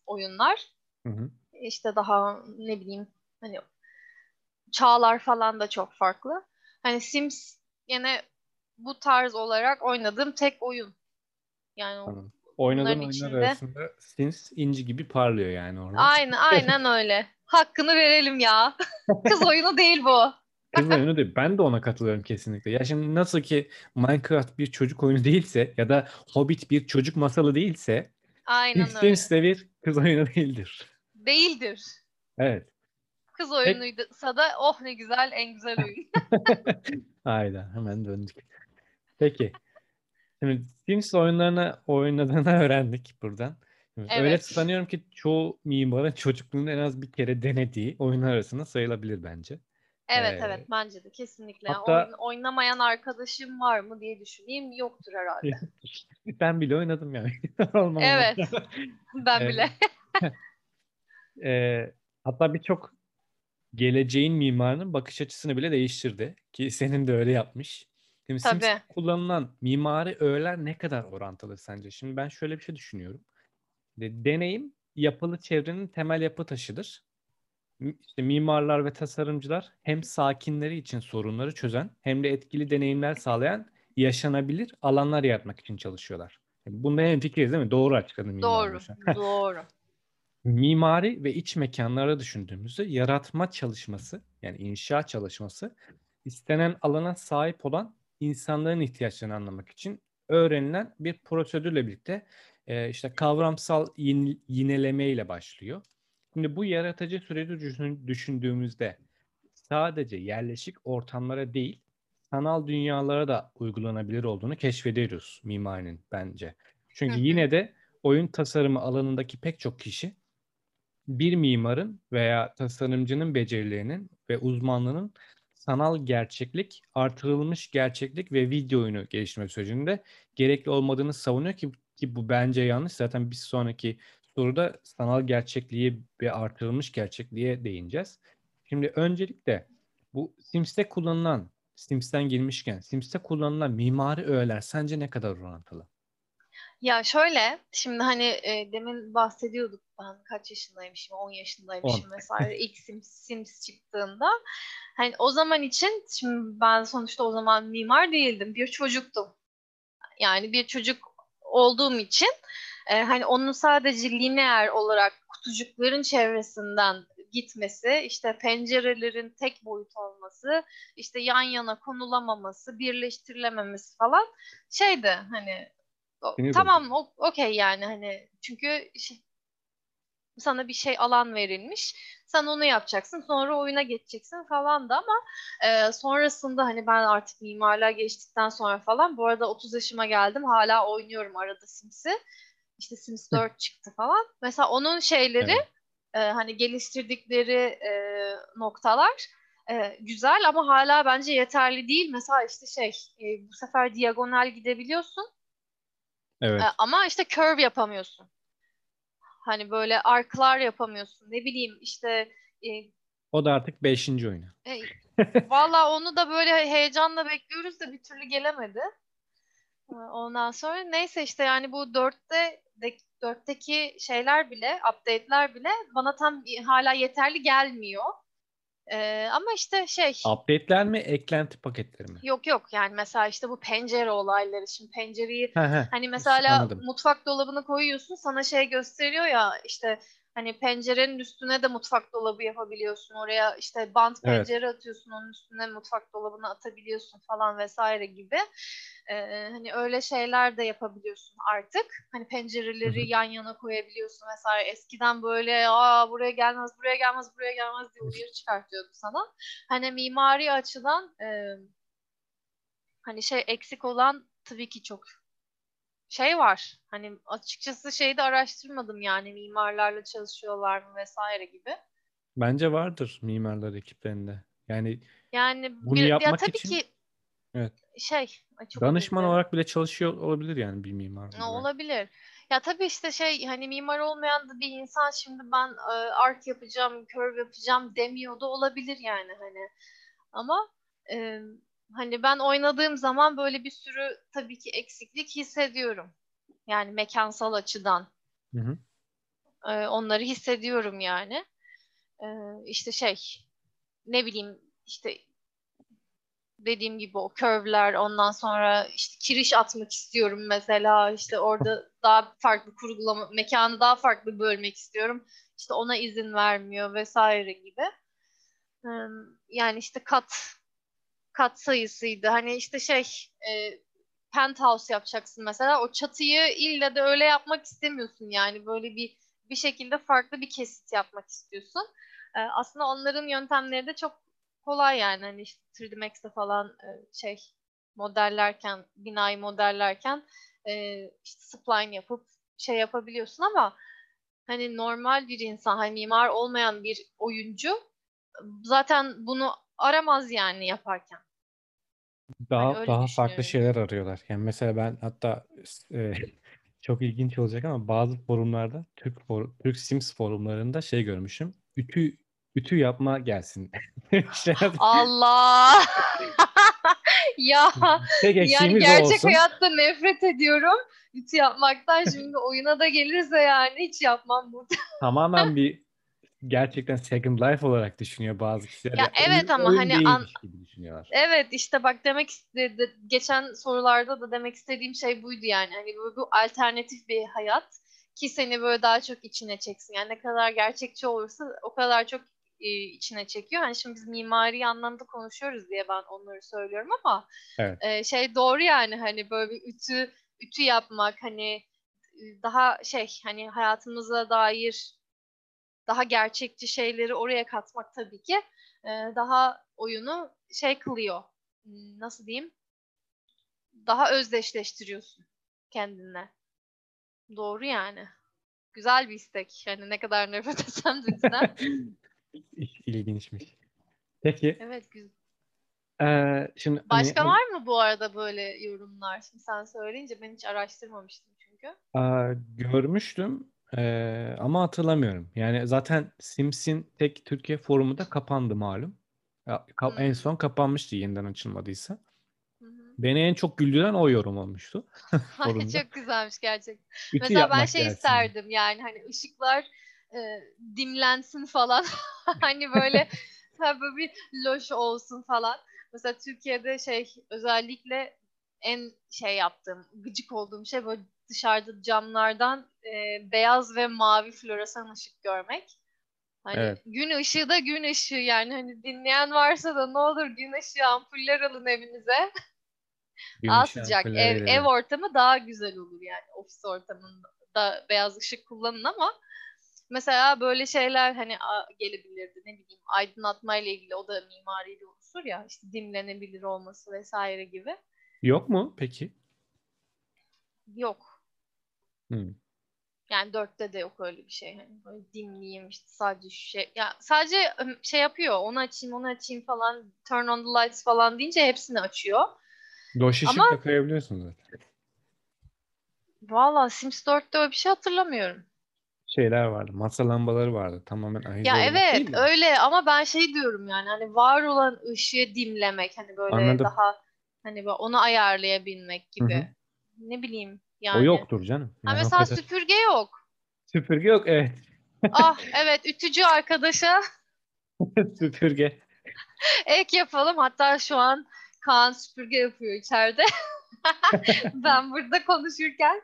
oyunlar. Hı hı. İşte daha ne bileyim hani çağlar falan da çok farklı. Hani Sims yine bu tarz olarak oynadığım tek oyun. Yani Tamam. Bunların oyunlar içinde- arasında Sims inci gibi parlıyor yani orada. aynen aynen öyle. Hakkını verelim ya. Kız oyunu değil bu. Kız oyunu değil. Ben de ona katılıyorum kesinlikle. Ya şimdi nasıl ki Minecraft bir çocuk oyunu değilse ya da Hobbit bir çocuk masalı değilse Aynen öyle. Sims de bir kız oyunu değildir. Değildir. Evet. Kız oyunuysa da oh ne güzel en güzel oyun. Hayda hemen döndük. Peki. Şimdi Sims oyunlarını oynadığını öğrendik buradan. Şimdi Öyle Evet. sanıyorum ki çoğu mimarın çocukluğunda en az bir kere denediği oyunlar arasında sayılabilir bence. Evet Ee, evet bence de kesinlikle. hatta- Oyun- oynamayan arkadaşım var mı diye düşüneyim. Yoktur herhalde. Ben bile oynadım yani. Evet. Ben Evet. bile. Ee, hatta birçok geleceğin mimarının bakış açısını bile değiştirdi. Ki senin de öyle yapmış. Şimdi Sims Tabii. kullanılan mimari öğeler ne kadar orantılı sence? Şimdi ben şöyle bir şey düşünüyorum. De- Deneyim yapılı çevrenin temel yapı taşıdır. İşte mimarlar ve tasarımcılar hem sakinleri için sorunları çözen hem de etkili deneyimler sağlayan yaşanabilir alanlar yaratmak için çalışıyorlar. Bunda hemfikiriz değil mi? Doğru açıkladın Doğru. Doğru. Mimari ve iç mekanlara düşündüğümüzde yaratma çalışması yani inşa çalışması istenen alana sahip olan insanların ihtiyaçlarını anlamak için öğrenilen bir prosedürle birlikte e, işte kavramsal yin- yineleme ile başlıyor. Şimdi bu yaratıcı süreci düşün- düşündüğümüzde sadece yerleşik ortamlara değil sanal dünyalara da uygulanabilir olduğunu keşfediyoruz mimarinin bence. Çünkü yine de oyun tasarımı alanındaki pek çok kişi bir mimarın veya tasarımcının becerilerinin ve uzmanlığının sanal gerçeklik, artırılmış gerçeklik ve video oyunu geliştirme sürecinde gerekli olmadığını savunuyor ki, ki bu bence yanlış. Zaten bir sonraki soruda sanal gerçekliği ve artırılmış gerçekliğe değineceğiz. Şimdi öncelikle bu Sims'te kullanılan, Sims'ten girmişken Sims'te kullanılan mimari öğeler sence ne kadar orantılı? Ya şöyle, şimdi hani e, demin bahsediyorduk ben kaç yaşındaymışım, 10 yaşındaymışım 10. vesaire ilk Sims, Sims çıktığında. Hani o zaman için, şimdi ben sonuçta o zaman mimar değildim, bir çocuktum. Yani bir çocuk olduğum için e, hani onun sadece lineer olarak kutucukların çevresinden gitmesi, işte pencerelerin tek boyut olması, işte yan yana konulamaması, birleştirilememesi falan şeydi hani Sinir tamam okey yani hani çünkü şey- sana bir şey alan verilmiş. Sen onu yapacaksın. Sonra oyuna geçeceksin falan da ama e, sonrasında hani ben artık mimarlığa geçtikten sonra falan bu arada 30 yaşıma geldim. Hala oynuyorum arada Sims'i. İşte Sims 4 çıktı falan. Mesela onun şeyleri Evet. e, hani geliştirdikleri e, noktalar e, güzel ama hala bence yeterli değil. Mesela işte şey e, bu sefer diagonal gidebiliyorsun. Evet. E, ama işte curve yapamıyorsun. Hani böyle arklar yapamıyorsun. Ne bileyim işte e, O da artık 5. oyunu. e, valla onu da böyle heyecanla bekliyoruz da bir türlü gelemedi. E, Ondan sonra neyse işte yani bu dörtte dörtteki şeyler bile, update'ler bile bana tam hala yeterli gelmiyor. E, ama işte şey Update'ler mi, eklenti paketleri mi? yok yok yani mesela işte bu pencere olayları. Şimdi pencereyi He he. Hani mesela Anladım. mutfak dolabını koyuyorsun sana şey gösteriyor ya işte hani pencerenin üstüne de mutfak dolabı yapabiliyorsun. Oraya işte bant Evet. pencere atıyorsun onun üstüne mutfak dolabını atabiliyorsun falan vesaire gibi. Ee, hani öyle şeyler de yapabiliyorsun artık. Hani pencereleri Hı hı. yan yana koyabiliyorsun vesaire. Eskiden böyle aa buraya gelmez, buraya gelmez, buraya gelmez diye uyarı çıkartıyordu sana. Hani mimari açıdan e, hani şey eksik olan tabii ki çok şey var. Hani açıkçası şeyi de araştırmadım yani mimarlarla çalışıyorlar mı vesaire gibi. Bence vardır mimarlar ekiplerinde. Yani Yani bunu bir, ya yapmak tabii için ki evet, şey özür danışman dilerim. olarak bile çalışıyor olabilir yani bir mimar Ne olabilir. Ya tabii işte şey hani mimar olmayan da bir insan şimdi ben e, art yapacağım, curve yapacağım demiyor da olabilir yani hani. Ama e, hani ben oynadığım zaman böyle bir sürü tabii ki eksiklik hissediyorum. Yani mekansal açıdan. Hı hı. E, onları hissediyorum yani. E, işte şey ne bileyim işte dediğim gibi o curve'ler ondan sonra işte kiriş atmak istiyorum mesela işte orada daha farklı kurgulama mekanı daha farklı bölmek istiyorum işte ona izin vermiyor vesaire gibi Ee, yani işte kat kat sayısıydı hani işte şey e, penthouse yapacaksın mesela o çatıyı illa da öyle yapmak istemiyorsun yani böyle bir bir şekilde farklı bir kesit yapmak istiyorsun. Ee, aslında onların yöntemleri de çok kolay yani hani işte 3D Max'te falan e, şey modellerken binayı modellerken e, işte spline yapıp şey yapabiliyorsun ama hani normal bir insan hani mimar olmayan bir oyuncu zaten bunu aramaz yani yaparken. Hani Daha öyle daha farklı düşünüyorum. şeyler arıyorlar. Yani mesela ben hatta e, çok ilginç olacak ama bazı forumlarda Türk for, Türk Sims forumlarında şey görmüşüm. Ütü ütü yapma gelsin. Şey, Allah! Ya tek yani eksiğimiz o gerçek olsun. hayatta nefret ediyorum. Ütü yapmaktan şimdi oyuna da gelirse yani hiç yapmam burada. Tamamen bir gerçekten Second Life olarak düşünüyor bazı kişiler. Ya evet ama hani an, gibi düşünüyorlar. evet işte bak demek istedi geçen sorularda da demek istediğim şey buydu yani. Hani bu, bu alternatif bir hayat ki seni böyle daha çok içine çeksin. Yani ne kadar gerçekçi olursa o kadar çok e, içine çekiyor. Hani şimdi biz mimari anlamda konuşuyoruz diye ben onları söylüyorum ama Evet. e, şey doğru yani hani böyle bir ütü ütü yapmak hani e, daha şey hani hayatımıza dair daha gerçekçi şeyleri oraya katmak tabii ki e, daha oyunu şey kılıyor. Hmm, Nasıl diyeyim? Daha özdeşleştiriyorsun kendinle. Doğru yani. güzel bir istek. Yani ne kadar nefret etsem de bizden. İlginçmiş. Peki. Evet güzel. Ee, şimdi hani Başka var mı bu arada böyle yorumlar? Şimdi sen söyleyince ben hiç araştırmamıştım çünkü. Aa, görmüştüm ee, ama hatırlamıyorum. Yani zaten Sims'in tek Türkiye forumu da kapandı malum. Ya, ka- En Hmm. son kapanmıştı yeniden açılmadıysa. Beni en çok güldüren o yorum olmuştu Ay. Çok güzelmiş gerçekten. Ütü Mesela ben şey dersinde. isterdim yani hani ışıklar e, dimlensin falan. Hani böyle böyle bir loş olsun falan. Mesela Türkiye'de şey özellikle en şey yaptığım, gıcık olduğum şey böyle dışarıda camlardan e, beyaz ve mavi floresan ışık görmek. Hani Evet. gün ışığı da gün ışığı yani hani dinleyen varsa da ne olur gün ışığı ampuller alın evinize. Daha Güneş sıcak. Ev, ev ortamı daha güzel olur yani. Ofis ortamında beyaz ışık kullanın ama mesela böyle şeyler hani gelebilirdi ne bileyim aydınlatma ile ilgili o da mimari bir unsur ya işte dimlenebilir olması vesaire gibi. Yok mu peki? Yok. Hmm. Yani dörtte de yok öyle bir şey. Hani böyle dimleyeyim işte sadece şu şey. Ya sadece şey yapıyor. Onu açayım, onu açayım falan. Turn on the lights falan deyince hepsini açıyor. Loş ışık Ama da koyabiliyorsun zaten. valla Sims 4'te öyle bir şey hatırlamıyorum. Şeyler vardı. Masa lambaları vardı. Tamamen ahize Ya evet öyle ama ben şey diyorum yani hani var olan ışığı dimlemek hani böyle Anladım. daha hani böyle onu ayarlayabilmek gibi. Ne bileyim O yani. yoktur canım. Ha Yani o mesela kadar. süpürge yok. Süpürge yok evet. Ah evet ütücü arkadaşa Süpürge. ek yapalım. Hatta şu an Kaan süpürge yapıyor içeride. Ben burada konuşurken.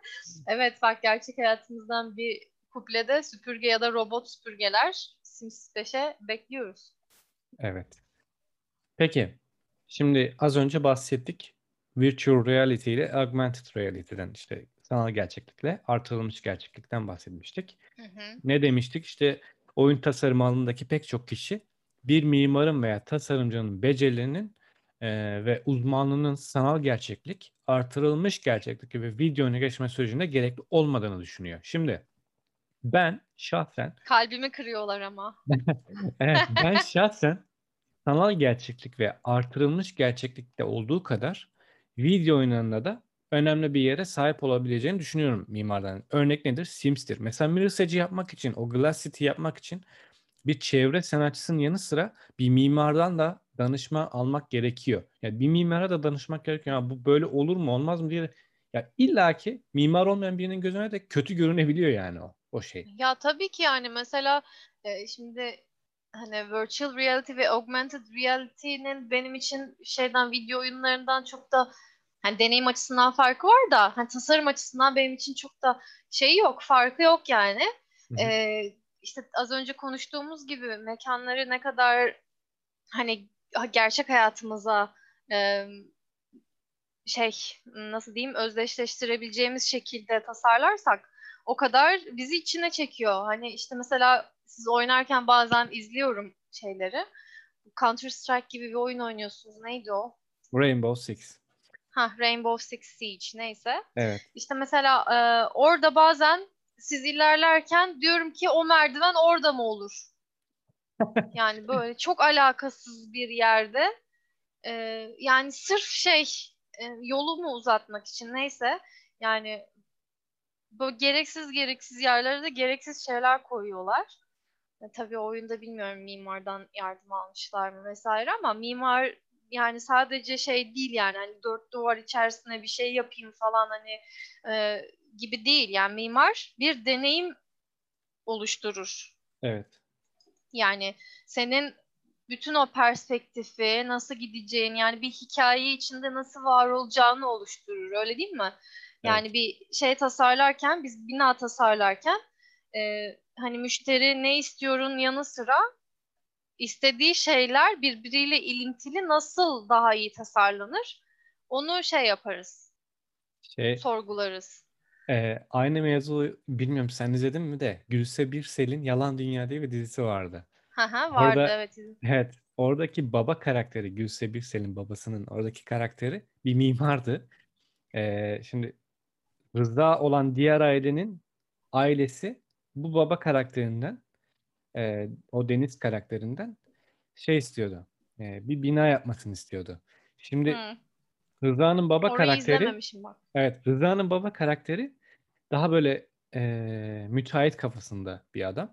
Evet bak gerçek hayatımızdan bir kuplede süpürge ya da robot süpürgeler Sims 5'e bekliyoruz. Evet. Peki. Şimdi az önce bahsettik. Virtual reality ile augmented reality'den işte sanal gerçeklikle artırılmış gerçeklikten bahsetmiştik. Hı hı. Ne demiştik? İşte oyun tasarımı alanındaki pek çok kişi bir mimarın veya tasarımcının becerilerinin eee, ve uzmanlığının sanal gerçeklik, artırılmış gerçeklik ve video öne geçme sürecinde gerekli olmadığını düşünüyor. Şimdi ben şahsen Kalbimi kırıyorlar ama. evet ben şahsen sanal gerçeklik ve artırılmış gerçeklikte olduğu kadar video oyunlarında da önemli bir yere sahip olabileceğini düşünüyorum mimarların. Örnek nedir? Sims'tir. Mesela Mirror's yapmak için, o Glass City yapmak için bir çevre sanatçısının yanı sıra bir mimardan da danışma almak gerekiyor. Yani bir mimara da danışmak gerekiyor. Ya bu böyle olur mu, olmaz mı diye. Ya illaki mimar olmayan birinin gözüne de kötü görünebiliyor yani o o şey. Ya tabii ki yani mesela e, şimdi hani virtual reality ve augmented reality'nin benim için şeyden video oyunlarından çok da hani deneyim açısından farkı var da hani tasarım açısından benim için çok da şey yok, farkı yok yani. Hı hı. Ee, işte az önce konuştuğumuz gibi mekanları ne kadar hani gerçek hayatımıza e, şey nasıl diyeyim özdeşleştirebileceğimiz şekilde tasarlarsak o kadar bizi içine çekiyor. Hani işte mesela siz oynarken bazen izliyorum şeyleri. Counter Strike gibi bir oyun oynuyorsunuz. Neydi o? Rainbow Six. Ha, Rainbow Six Siege neyse. Evet. İşte mesela e, orada bazen siz ilerlerken diyorum ki o merdiven orada mı olur? Yani böyle çok alakasız bir yerde e, yani sırf şey e, yolumu uzatmak için neyse yani böyle gereksiz gereksiz yerlere de gereksiz şeyler koyuyorlar. Tabii oyunda bilmiyorum mimardan yardım almışlar mı vesaire ama mimar yani sadece şey değil yani hani dört duvar içerisine bir şey yapayım falan hani e, gibi değil. Yani mimar bir deneyim oluşturur. Evet. Yani senin bütün o perspektifi nasıl gideceğin yani bir hikaye içinde nasıl var olacağını oluşturur. Öyle değil mi? Yani Evet. bir şey tasarlarken biz bina tasarlarken e, hani müşteri ne istiyorun yanı sıra istediği şeyler birbiriyle ilintili nasıl daha iyi tasarlanır? Onu şey yaparız, Şey, sorgularız. e, aynı mevzu bilmiyorum sen izledin mi de Gülse Birsel'in Yalan Dünya diye bir dizisi vardı. Haha, vardı Orada evet. evet oradaki baba karakteri Gülse Birsel'in babasının oradaki karakteri bir mimardı. E, şimdi Rıza olan diğer ailenin ailesi bu baba karakterinden e, o Deniz karakterinden şey istiyordu. E, bir bina yapmasını istiyordu. Şimdi Hı. Rıza'nın baba Orayı karakteri bak. evet Rıza'nın baba karakteri daha böyle e, müteahhit kafasında bir adam.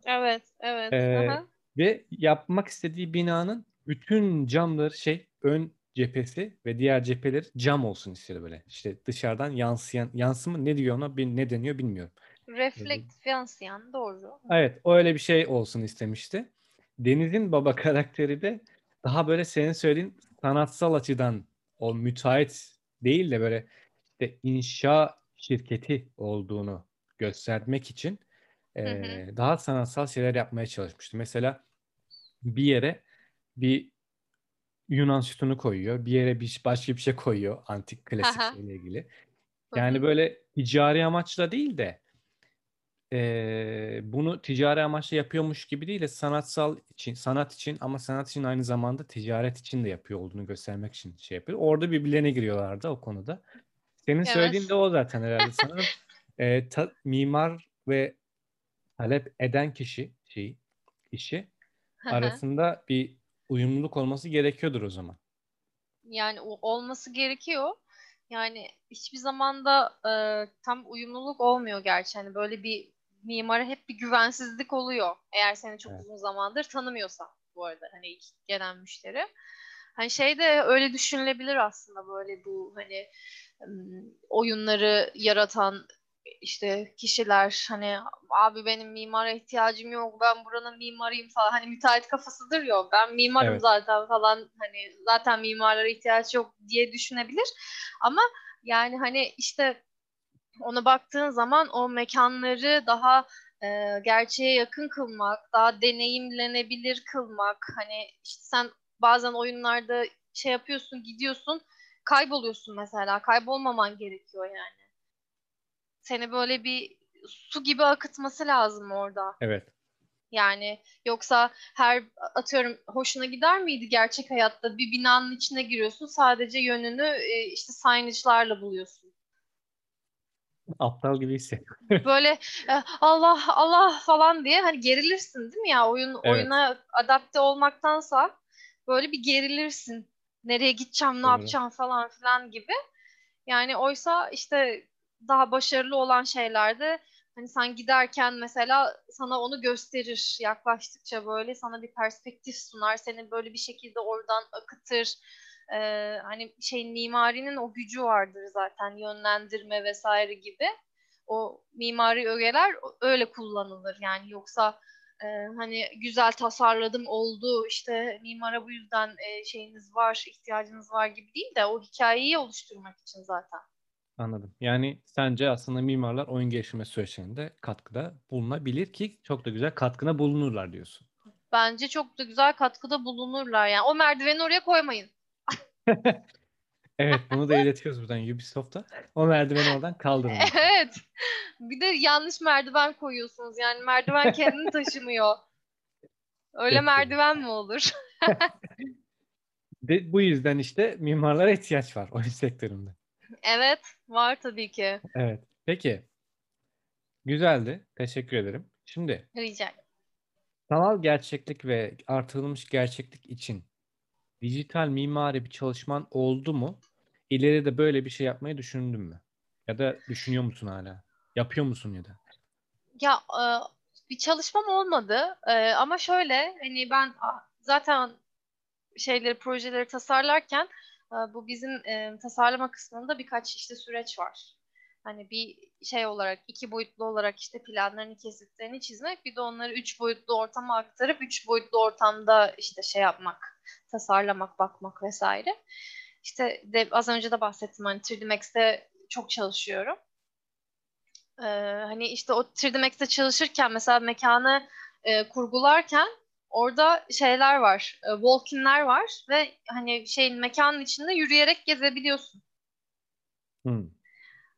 Evet, evet. Aha. ve yapmak istediği binanın bütün camları şey ön cephesi ve diğer cepheleri cam olsun istiyor böyle. İşte dışarıdan yansıyan yansıma ne diyor ona ne deniyor bilmiyorum. Reflekt yansıyan doğru. Evet öyle bir şey olsun istemişti. Deniz'in baba karakteri de daha böyle senin söylediğin sanatsal açıdan o müteahhit değil de böyle işte inşa şirketi olduğunu göstermek için Hı hı. eee, daha sanatsal şeyler yapmaya çalışmıştı. Mesela bir yere bir Yunan sütunu koyuyor, bir yere bir başka bir şey koyuyor antik klasik şeyle ilgili. Hı Yani hı. böyle ticari amaçla değil de eee, bunu ticari amaçla yapıyormuş gibi değil de sanatsal için, sanat için ama sanat için aynı zamanda ticaret için de yapıyor olduğunu göstermek için şey yapıyor. Orada birbirlerine giriyorlardı o konuda. Senin söylediğin Evet. de o zaten herhalde sanırım. Eee, ta- mimar ve talep eden kişi şey hı. arasında bir uyumluluk olması gerekiyordur o zaman. Yani o- olması gerekiyor. Yani hiçbir zaman da e, tam uyumluluk olmuyor gerçi. Hani böyle bir mimara hep bir güvensizlik oluyor. Eğer seni çok Evet. uzun zamandır tanımıyorsa bu arada hani ilk gelen müşteri. Hani şey de öyle düşünülebilir aslında böyle bu hani oyunları yaratan işte kişiler hani abi benim mimara ihtiyacım yok ben buranın mimarıyım falan hani müteahhit kafasıdır ya ben mimarım Evet. zaten falan hani zaten mimarlara ihtiyaç yok diye düşünebilir ama yani hani işte ona baktığın zaman o mekanları daha e, gerçeğe yakın kılmak, daha deneyimlenebilir kılmak. Hani işte sen bazen oyunlarda şey yapıyorsun, gidiyorsun, kayboluyorsun mesela. Kaybolmaman gerekiyor yani. Seni böyle bir su gibi akıtması lazım orada. Evet. Yani yoksa her atıyorum hoşuna gider miydi gerçek hayatta bir binanın içine giriyorsun sadece yönünü e, işte signage'larla buluyorsun. Aptal gibi hissediyorum. böyle e, Allah Allah falan diye hani gerilirsin değil mi ya oyun Evet. oyuna adapte olmaktansa böyle bir gerilirsin. Nereye gideceğim, ne yapacağım falan filan gibi. Yani oysa işte daha başarılı olan şeylerde hani sen giderken mesela sana onu gösterir. Yaklaştıkça böyle sana bir perspektif sunar. Seni böyle bir şekilde oradan akıtır. Ee, hani şeyin mimarinin o gücü vardır zaten yönlendirme vesaire gibi. O mimari ögeler öyle kullanılır yani yoksa e, hani güzel tasarladım oldu işte mimara bu yüzden e, şeyiniz var ihtiyacınız var gibi değil de o hikayeyi oluşturmak için zaten. Anladım. Yani sence aslında mimarlar oyun geliştirme süreçlerinde katkıda bulunabilir ki çok da güzel katkına bulunurlar diyorsun. Bence çok da güzel katkıda bulunurlar yani. O merdiveni oraya koymayın. Evet, bunu da iletiyoruz buradan Ubisoft'a. O merdiveni oradan kaldırın. Evet. Bir de yanlış merdiven koyuyorsunuz. Yani merdiven kendini taşımıyor. Öyle Peki. merdiven mi olur? De, bu yüzden işte mimarlara ihtiyaç var oyun sektöründe. Evet, var tabii ki. Evet. Peki. Güzeldi. Teşekkür ederim. Şimdi Rica ederim. sanal gerçeklik ve artırılmış gerçeklik için dijital mimari bir çalışman oldu mu? İleride böyle bir şey yapmayı düşündün mü? Ya da düşünüyor musun hala? Yapıyor musun ya da? Ya e, bir çalışmam olmadı E, ama şöyle hani ben zaten şeyleri projeleri tasarlarken e, bu bizim e, tasarlama kısmında birkaç işte süreç var. Hani bir şey olarak iki boyutlu olarak işte planlarını kesitlerini çizmek bir de onları üç boyutlu ortama aktarıp üç boyutlu ortamda işte şey yapmak tasarlamak bakmak vesaire. İşte de, az önce de bahsettim hani 3D Max'te çok çalışıyorum. Ee, hani işte o 3D Max'te çalışırken mesela mekanı e, kurgularken orada şeyler var, e, walk-in'ler var ve hani şeyin mekanın içinde yürüyerek gezebiliyorsun. Hmm.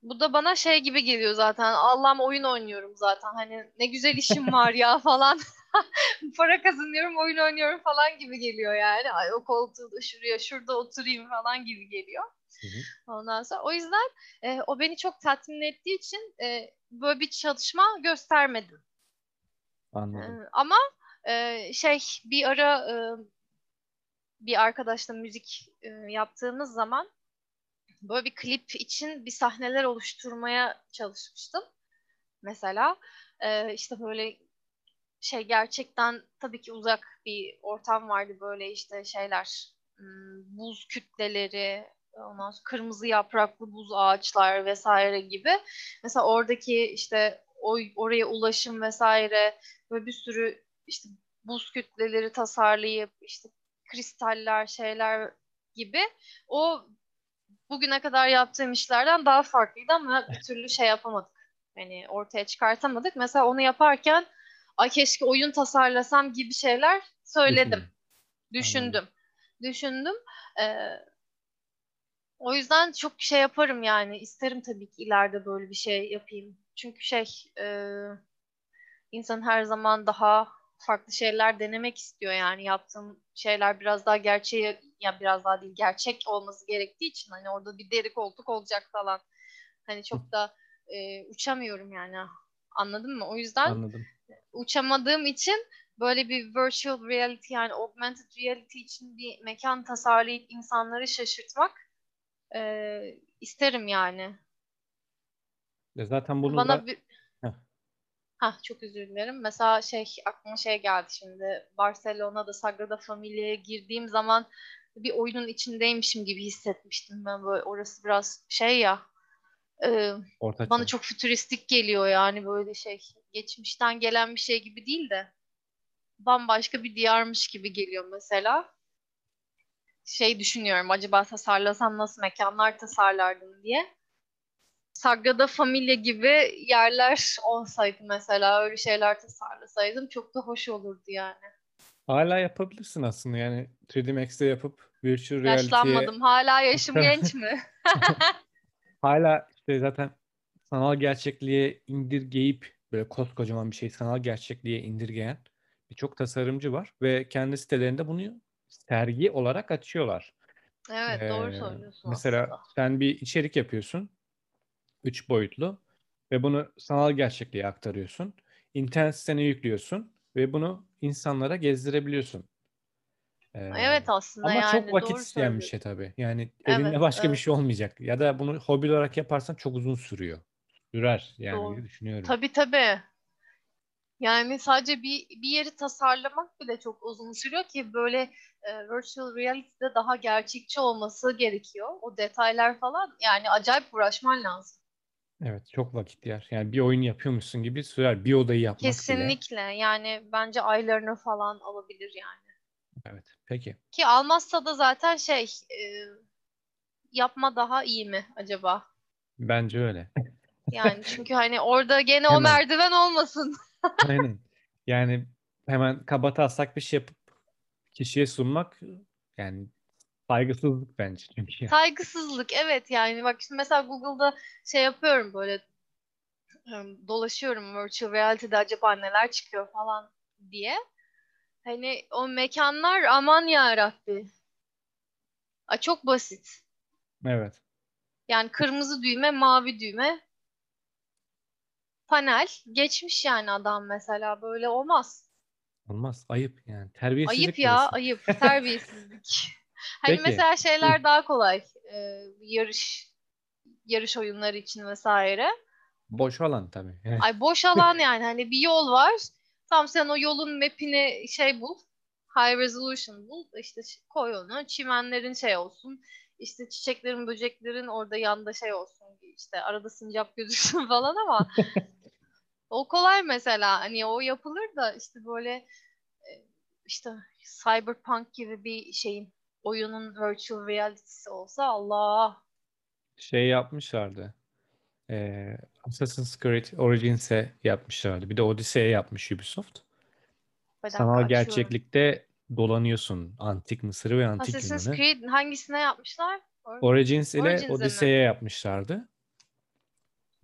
Bu da bana şey gibi geliyor zaten. Allah'ım oyun oynuyorum zaten. Hani ne güzel işim var ya falan. Para kazanıyorum, oyun oynuyorum falan gibi geliyor yani. Ay o koltuğu şuraya, şurada oturayım falan gibi geliyor. Hı hı. Ondan sonra o yüzden e, o beni çok tatmin ettiği için e, böyle bir çalışma göstermedim. Anladım. Ee, ama e, şey bir ara e, bir arkadaşla müzik e, yaptığımız zaman böyle bir klip için bir sahneler oluşturmaya çalışmıştım. Mesela e, işte böyle şey gerçekten tabii ki uzak bir ortam vardı böyle işte şeyler hmm, buz kütleleri ondan sonra kırmızı yapraklı buz ağaçlar vesaire gibi. Mesela oradaki işte o oraya ulaşım vesaire böyle bir sürü işte buz kütleleri tasarlayıp işte kristaller şeyler gibi o bugüne kadar yaptığım işlerden daha farklıydı ama bir türlü şey yapamadık. Yani ortaya çıkartamadık. Mesela onu yaparken ay keşke oyun tasarlasam gibi şeyler söyledim. Düşündüm. Düşündüm. Düşündüm. Ee, o yüzden çok şey yaparım yani. İsterim tabii ki ileride böyle bir şey yapayım. Çünkü şey e, insan her zaman daha farklı şeyler denemek istiyor yani yaptığım şeyler biraz daha gerçeğe ya biraz daha değil gerçek olması gerektiği için hani orada bir deri koltuk olacak falan. Hani çok da e, uçamıyorum yani. Anladın mı? O yüzden Anladım. uçamadığım için böyle bir virtual reality yani augmented reality için bir mekan tasarlayıp insanları şaşırtmak e, isterim yani. E zaten bunu Bana da bir Heh. Ha çok özür dilerim. Mesela şey aklıma şey geldi şimdi. Barcelona'da Sagrada Familia'ya girdiğim zaman bir oyunun içindeymişim gibi hissetmiştim ben böyle. Orası biraz şey ya e, orta bana çağ. çok fütüristik geliyor yani böyle şey. Geçmişten gelen bir şey gibi değil de bambaşka bir diyarmış gibi geliyor mesela. Şey düşünüyorum acaba tasarlasam nasıl mekanlar tasarlardım diye. Sagrada Familia gibi yerler olsaydı mesela öyle şeyler tasarlasaydım çok da hoş olurdu yani. Hala yapabilirsin aslında yani 3D Max'te yapıp virtual reality'ye Yaşlanmadım. Hala yaşım genç mi? hala işte zaten sanal gerçekliğe indirgeyip böyle koskocaman bir şey sanal gerçekliğe indirgeyen birçok tasarımcı var ve kendi sitelerinde bunu sergi olarak açıyorlar. Evet doğru Ee, söylüyorsun mesela aslında. sen bir içerik yapıyorsun. Üç boyutlu. Ve bunu sanal gerçekliğe aktarıyorsun. İnternet sitene yüklüyorsun. Ve bunu insanlara gezdirebiliyorsun. Ee, Evet aslında ama çok yani vakit doğru isteyen bir şey tabii. Yani Evet elinde başka bir evet şey olmayacak. Ya da bunu hobi olarak yaparsan çok uzun sürüyor. Sürer yani doğru. düşünüyorum. Tabii tabii. Yani sadece bir, bir yeri tasarlamak bile çok uzun sürüyor ki böyle e, virtual reality'de daha gerçekçi olması gerekiyor. O detaylar falan yani acayip uğraşman lazım. Evet çok vakit yer. Yani bir oyun yapıyormuşsun gibi sürer. Bir odayı yapmak bile. Kesinlikle yani bence aylarını falan alabilir yani. Evet. Peki. Ki almazsa da zaten şey e, yapma daha iyi mi acaba? Bence öyle. Yani çünkü hani orada gene o merdiven olmasın. Aynen. Yani hemen kabataslak bir şey yapıp kişiye sunmak yani saygısızlık bence çünkü. Saygısızlık evet yani bak şimdi mesela Google'da şey yapıyorum böyle dolaşıyorum virtual reality'de acaba neler çıkıyor falan diye. Hani o mekanlar aman ya Rabbi. Aa, çok basit. Evet. Yani kırmızı düğme, mavi düğme, panel. Geçmiş yani adam mesela böyle olmaz. Olmaz. Ayıp yani. Ayıp Terbiyesizlik ya, burası. ayıp, terbiyesizlik. Hani Peki. mesela şeyler daha kolay. Ee, yarış yarış oyunları için vesaire. Boş alan tabii. Ay boş alan yani hani bir yol var. Tam sen o yolun map'ini şey bul. High resolution bul. İşte koy onu. Çimenlerin şey olsun. İşte çiçeklerin, böceklerin orada yanda şey olsun. İşte arada sincap gözüksün falan ama o kolay mesela. Hani o yapılır da işte böyle e, işte Cyberpunk gibi bir şeyin oyunun virtual reality'si olsa Allah şey yapmışlardı. Ee, Assassin's Creed Origins'e yapmışlardı. Bir de Odyssey'e yapmış Ubisoft. dakika Sanal gerçeklikte dolanıyorsun antik Mısır'ı ve antik Assassin's Yunan'ı. Creed hangisine yapmışlar? Or- Origins ile Origins'e mi? Odyssey'e yapmışlardı.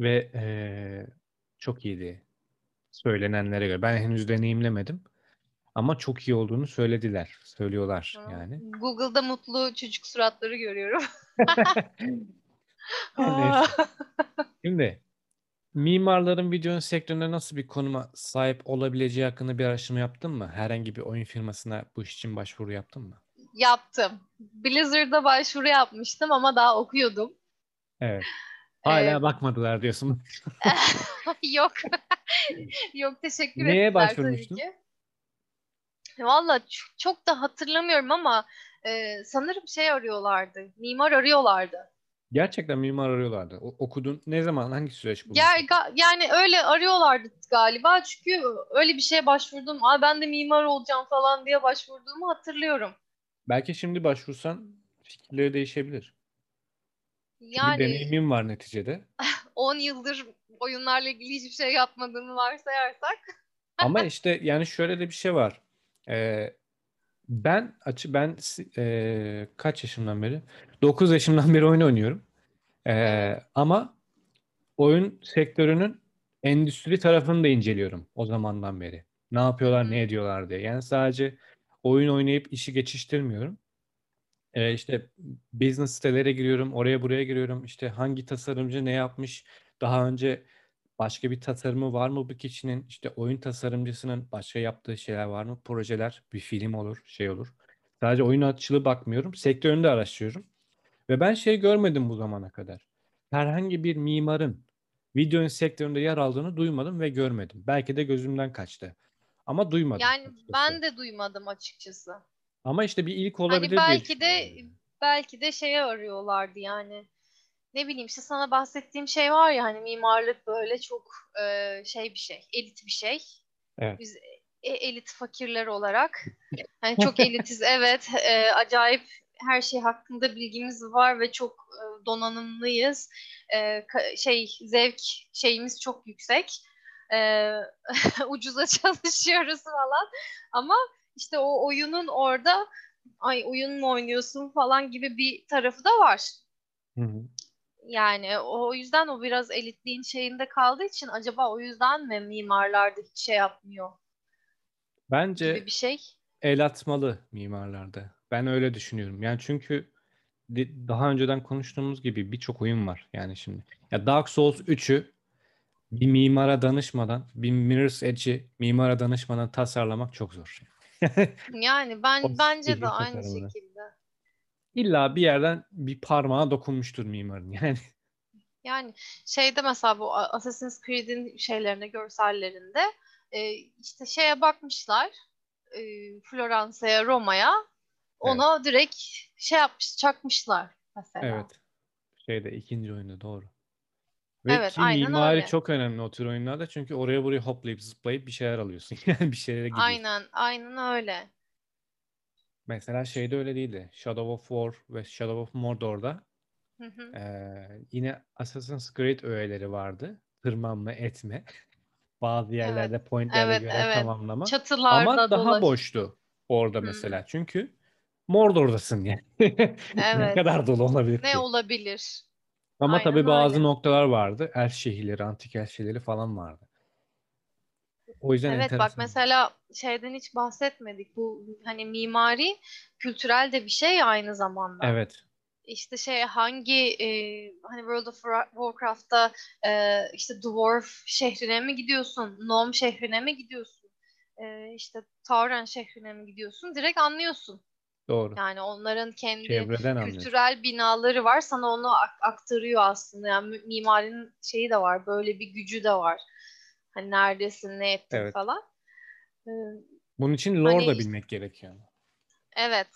Ve ee, çok iyiydi. Söylenenlere göre. Ben henüz deneyimlemedim. Ama çok iyi olduğunu söylediler. Söylüyorlar yani. Google'da mutlu çocuk suratları görüyorum. Şimdi mimarların video sektöründe nasıl bir konuma sahip olabileceği hakkında bir araştırma yaptın mı? Herhangi bir oyun firmasına bu iş için başvuru yaptın mı? Yaptım. Blizzard'a başvuru yapmıştım ama daha okuyordum. Evet. Hala Ee, bakmadılar diyorsun. Yok. Yok teşekkür Neye ettiler tabii ki. Valla çok da hatırlamıyorum ama e, sanırım şey arıyorlardı. Mimar arıyorlardı. Gerçekten mimar arıyorlardı. O- okudun. Ne zaman? Hangi süreç bu? Ga- yani öyle arıyorlardı galiba çünkü öyle bir şeye başvurdum. Aa ben de mimar olacağım falan diye başvurduğumu hatırlıyorum. Belki şimdi başvursan fikirleri değişebilir. Yani deneyimin var neticede. 10 yıldır oyunlarla ilgili hiçbir şey yapmadığımı varsayarsak. Ama işte yani şöyle de bir şey var. Ee, ben açı ben e, kaç yaşımdan beri? 9 yaşımdan beri oyun oynuyorum. Ee, ama oyun sektörünün endüstri tarafını da inceliyorum o zamandan beri. Ne yapıyorlar, ne ediyorlar diye. Yani sadece oyun oynayıp işi geçiştirmiyorum. Ee, işte business sitelere giriyorum, oraya buraya giriyorum. İşte hangi tasarımcı ne yapmış, daha önce başka bir tasarımı var mı bu kişinin? İşte oyun tasarımcısının başka yaptığı şeyler var mı? Projeler, bir film olur, şey olur. Sadece oyun açılı bakmıyorum, sektörünü de araştırıyorum. Ve ben şey görmedim bu zamana kadar. Herhangi bir mimarın video sektöründe yer aldığını duymadım ve görmedim. Belki de gözümden kaçtı. Ama duymadım Yani açıkçası. ben de duymadım açıkçası. Ama işte bir ilk Hani olabilir diye belki de düşünüyorum. belki de şeye arıyorlardı yani. Ne bileyim işte sana bahsettiğim şey var ya hani mimarlık böyle çok e, şey bir şey, elit bir şey. Evet. Biz e- elit fakirler olarak hani çok elitiz evet, e, acayip her şey hakkında bilgimiz var ve çok e, donanımlıyız. E, ka- şey zevk şeyimiz çok yüksek. E, ucuza çalışıyoruz falan. Ama işte o oyunun orada ay oyun mu oynuyorsun falan gibi bir tarafı da var. Hı hı. Yani o yüzden o biraz elitliğin şeyinde kaldığı için acaba o yüzden mi mimarlar da hiç şey yapmıyor Bence gibi bir şey. el atmalı mimarlarda. Ben öyle düşünüyorum. Yani çünkü daha önceden konuştuğumuz gibi birçok oyun var yani şimdi. Ya Dark Souls 3'ü bir mimara danışmadan, bir Mirror's Edge'i mimara danışmadan tasarlamak çok zor. Yani O ben bence de aynı şekilde. İlla bir yerden bir parmağa dokunmuştur mimarın yani. Yani şeyde mesela bu Assassin's Creed'in şeylerinde, görsellerinde e, işte şeye bakmışlar e, Floransa'ya, Roma'ya ona direkt şey yapmış, çakmışlar mesela. Evet. Şeyde ikinci oyunda doğru. Ve Evet, ki mimari öyle. çok önemli o tür oyunlarda çünkü oraya buraya hoplayıp zıplayıp bir şeyler alıyorsun. Yani bir şeylere gidiyorsun. Aynen, aynen öyle. Mesela şeyde öyle değildi. Shadow of War ve Shadow of Mordor'da Hı hı. eee, yine Assassin's Creed öğeleri vardı. Tırmanma, etme. Bazı yerlerde pointlere Evet, göre evet. tamamlama. Çatılarda Ama daha dolaş. boştu orada Hı. mesela. Çünkü Mordor'dasın yani. Ne Evet. kadar dolu olabilir Ne ki? olabilir? Ama Aynen tabii bazı öyle. noktalar vardı. El şehirleri, antik el şehirleri falan vardı. O yüzden Evet bak enteresan. mesela şeyden hiç bahsetmedik. Bu hani mimari kültürel de bir şey aynı zamanda. Evet. İşte şey hangi e, hani World of War- Warcraft'ta e, işte Dwarf şehrine mi gidiyorsun? Nom şehrine mi gidiyorsun? E, işte Tauren şehrine mi gidiyorsun? Direkt anlıyorsun. Doğru. Yani onların kendi Çevreden anlıyorsun. kültürel binaları var. Sana onu ak- aktarıyor aslında. Yani mi- mimarinin şeyi de var. Böyle bir gücü de var. Hani neredesin, ne ettin Evet. falan. Ee, Bunun için lore Hani da bilmek gerekiyor. evet.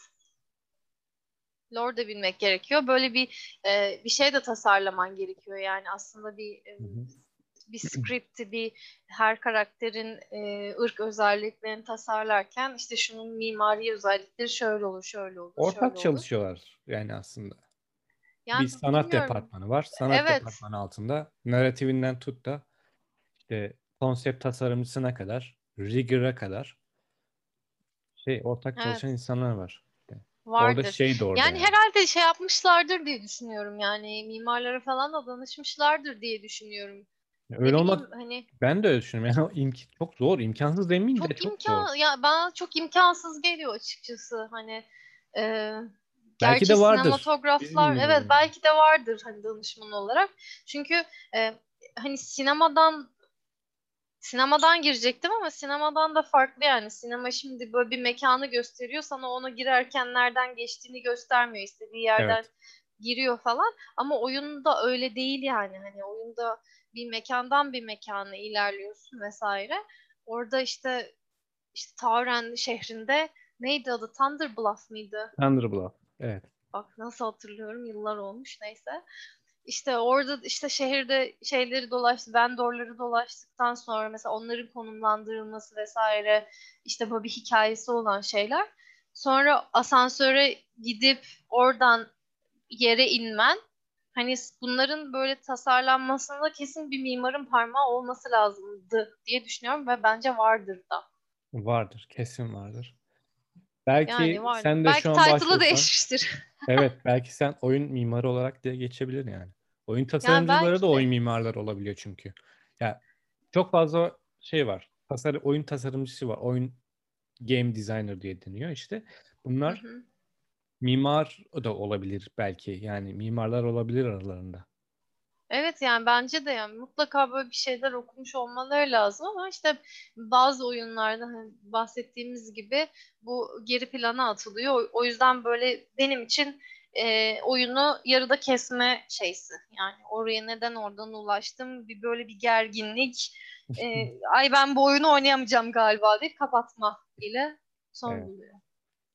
Lore da bilmek gerekiyor. Böyle bir e, bir şey de tasarlaman gerekiyor. Yani aslında bir e, bir script'i, bir her karakterin e, ırk özelliklerini tasarlarken işte şunun mimari özellikleri şöyle olur, şöyle olur, şöyle Ortak olur. çalışıyorlar yani aslında. Yani bir sanat bilmiyorum. departmanı var. Sanat Evet. departmanı altında narrativinden tut da işte konsept tasarımcısına kadar, rigor'a kadar şey ortak çalışan Evet. insanlar var. İşte Orada Vardır. şey de orada Yani yani. herhalde şey yapmışlardır diye düşünüyorum. Yani mimarlara falan da danışmışlardır diye düşünüyorum. Ne Öyle bileyim olmak hani ben de öyle düşünüyorum. Yani imk- çok zor. imkansız demeyeyim de çok çok imkan zor. ya bana çok imkansız geliyor açıkçası. Hani e, Belki de vardır. sinematograflar Bilmiyorum evet belki de vardır hani danışman olarak. Çünkü e, hani sinemadan sinemadan girecektim ama sinemadan da farklı yani. Sinema şimdi böyle bir mekanı gösteriyor. Sana ona girerken nereden geçtiğini göstermiyor. istediği yerden Evet. giriyor falan. Ama oyunda öyle değil yani. Hani oyunda bir mekandan bir mekana ilerliyorsun vesaire. Orada işte işte Tauren şehrinde neydi adı? Thunder Bluff mıydı? Thunderblood. Evet. Bak nasıl hatırlıyorum yıllar olmuş neyse. İşte orada işte şehirde şeyleri dolaştı, vendorları dolaştıktan sonra mesela onların konumlandırılması vesaire işte böyle bir hikayesi olan şeyler. Sonra asansöre gidip oradan yere inmen hani bunların böyle tasarlanmasında kesin bir mimarın parmağı olması lazımdı diye düşünüyorum ve bence vardır da. Vardır. Kesin vardır. Belki Yani vardır. sen de Belki şu an title'ı değişmiştir. evet belki sen oyun mimarı olarak diye geçebilir yani. Oyun tasarımcıları da oyun mimarları olabiliyor çünkü. Ya çok fazla şey var. Tasar oyun tasarımcısı var. Oyun game designer diye deniyor işte. Hı Bunlar hı. mimar da olabilir belki. Yani mimarlar olabilir aralarında. Evet yani bence de yani mutlaka böyle bir şeyler okumuş olmaları lazım ama işte bazı oyunlarda hani bahsettiğimiz gibi bu geri plana atılıyor. O yüzden böyle benim için e, oyunu yarıda kesme şeysi. Yani oraya neden oradan ulaştım? Bir böyle bir gerginlik. E, ay ben bu oyunu oynayamayacağım galiba deyip kapatma ile son Evet. buluyor.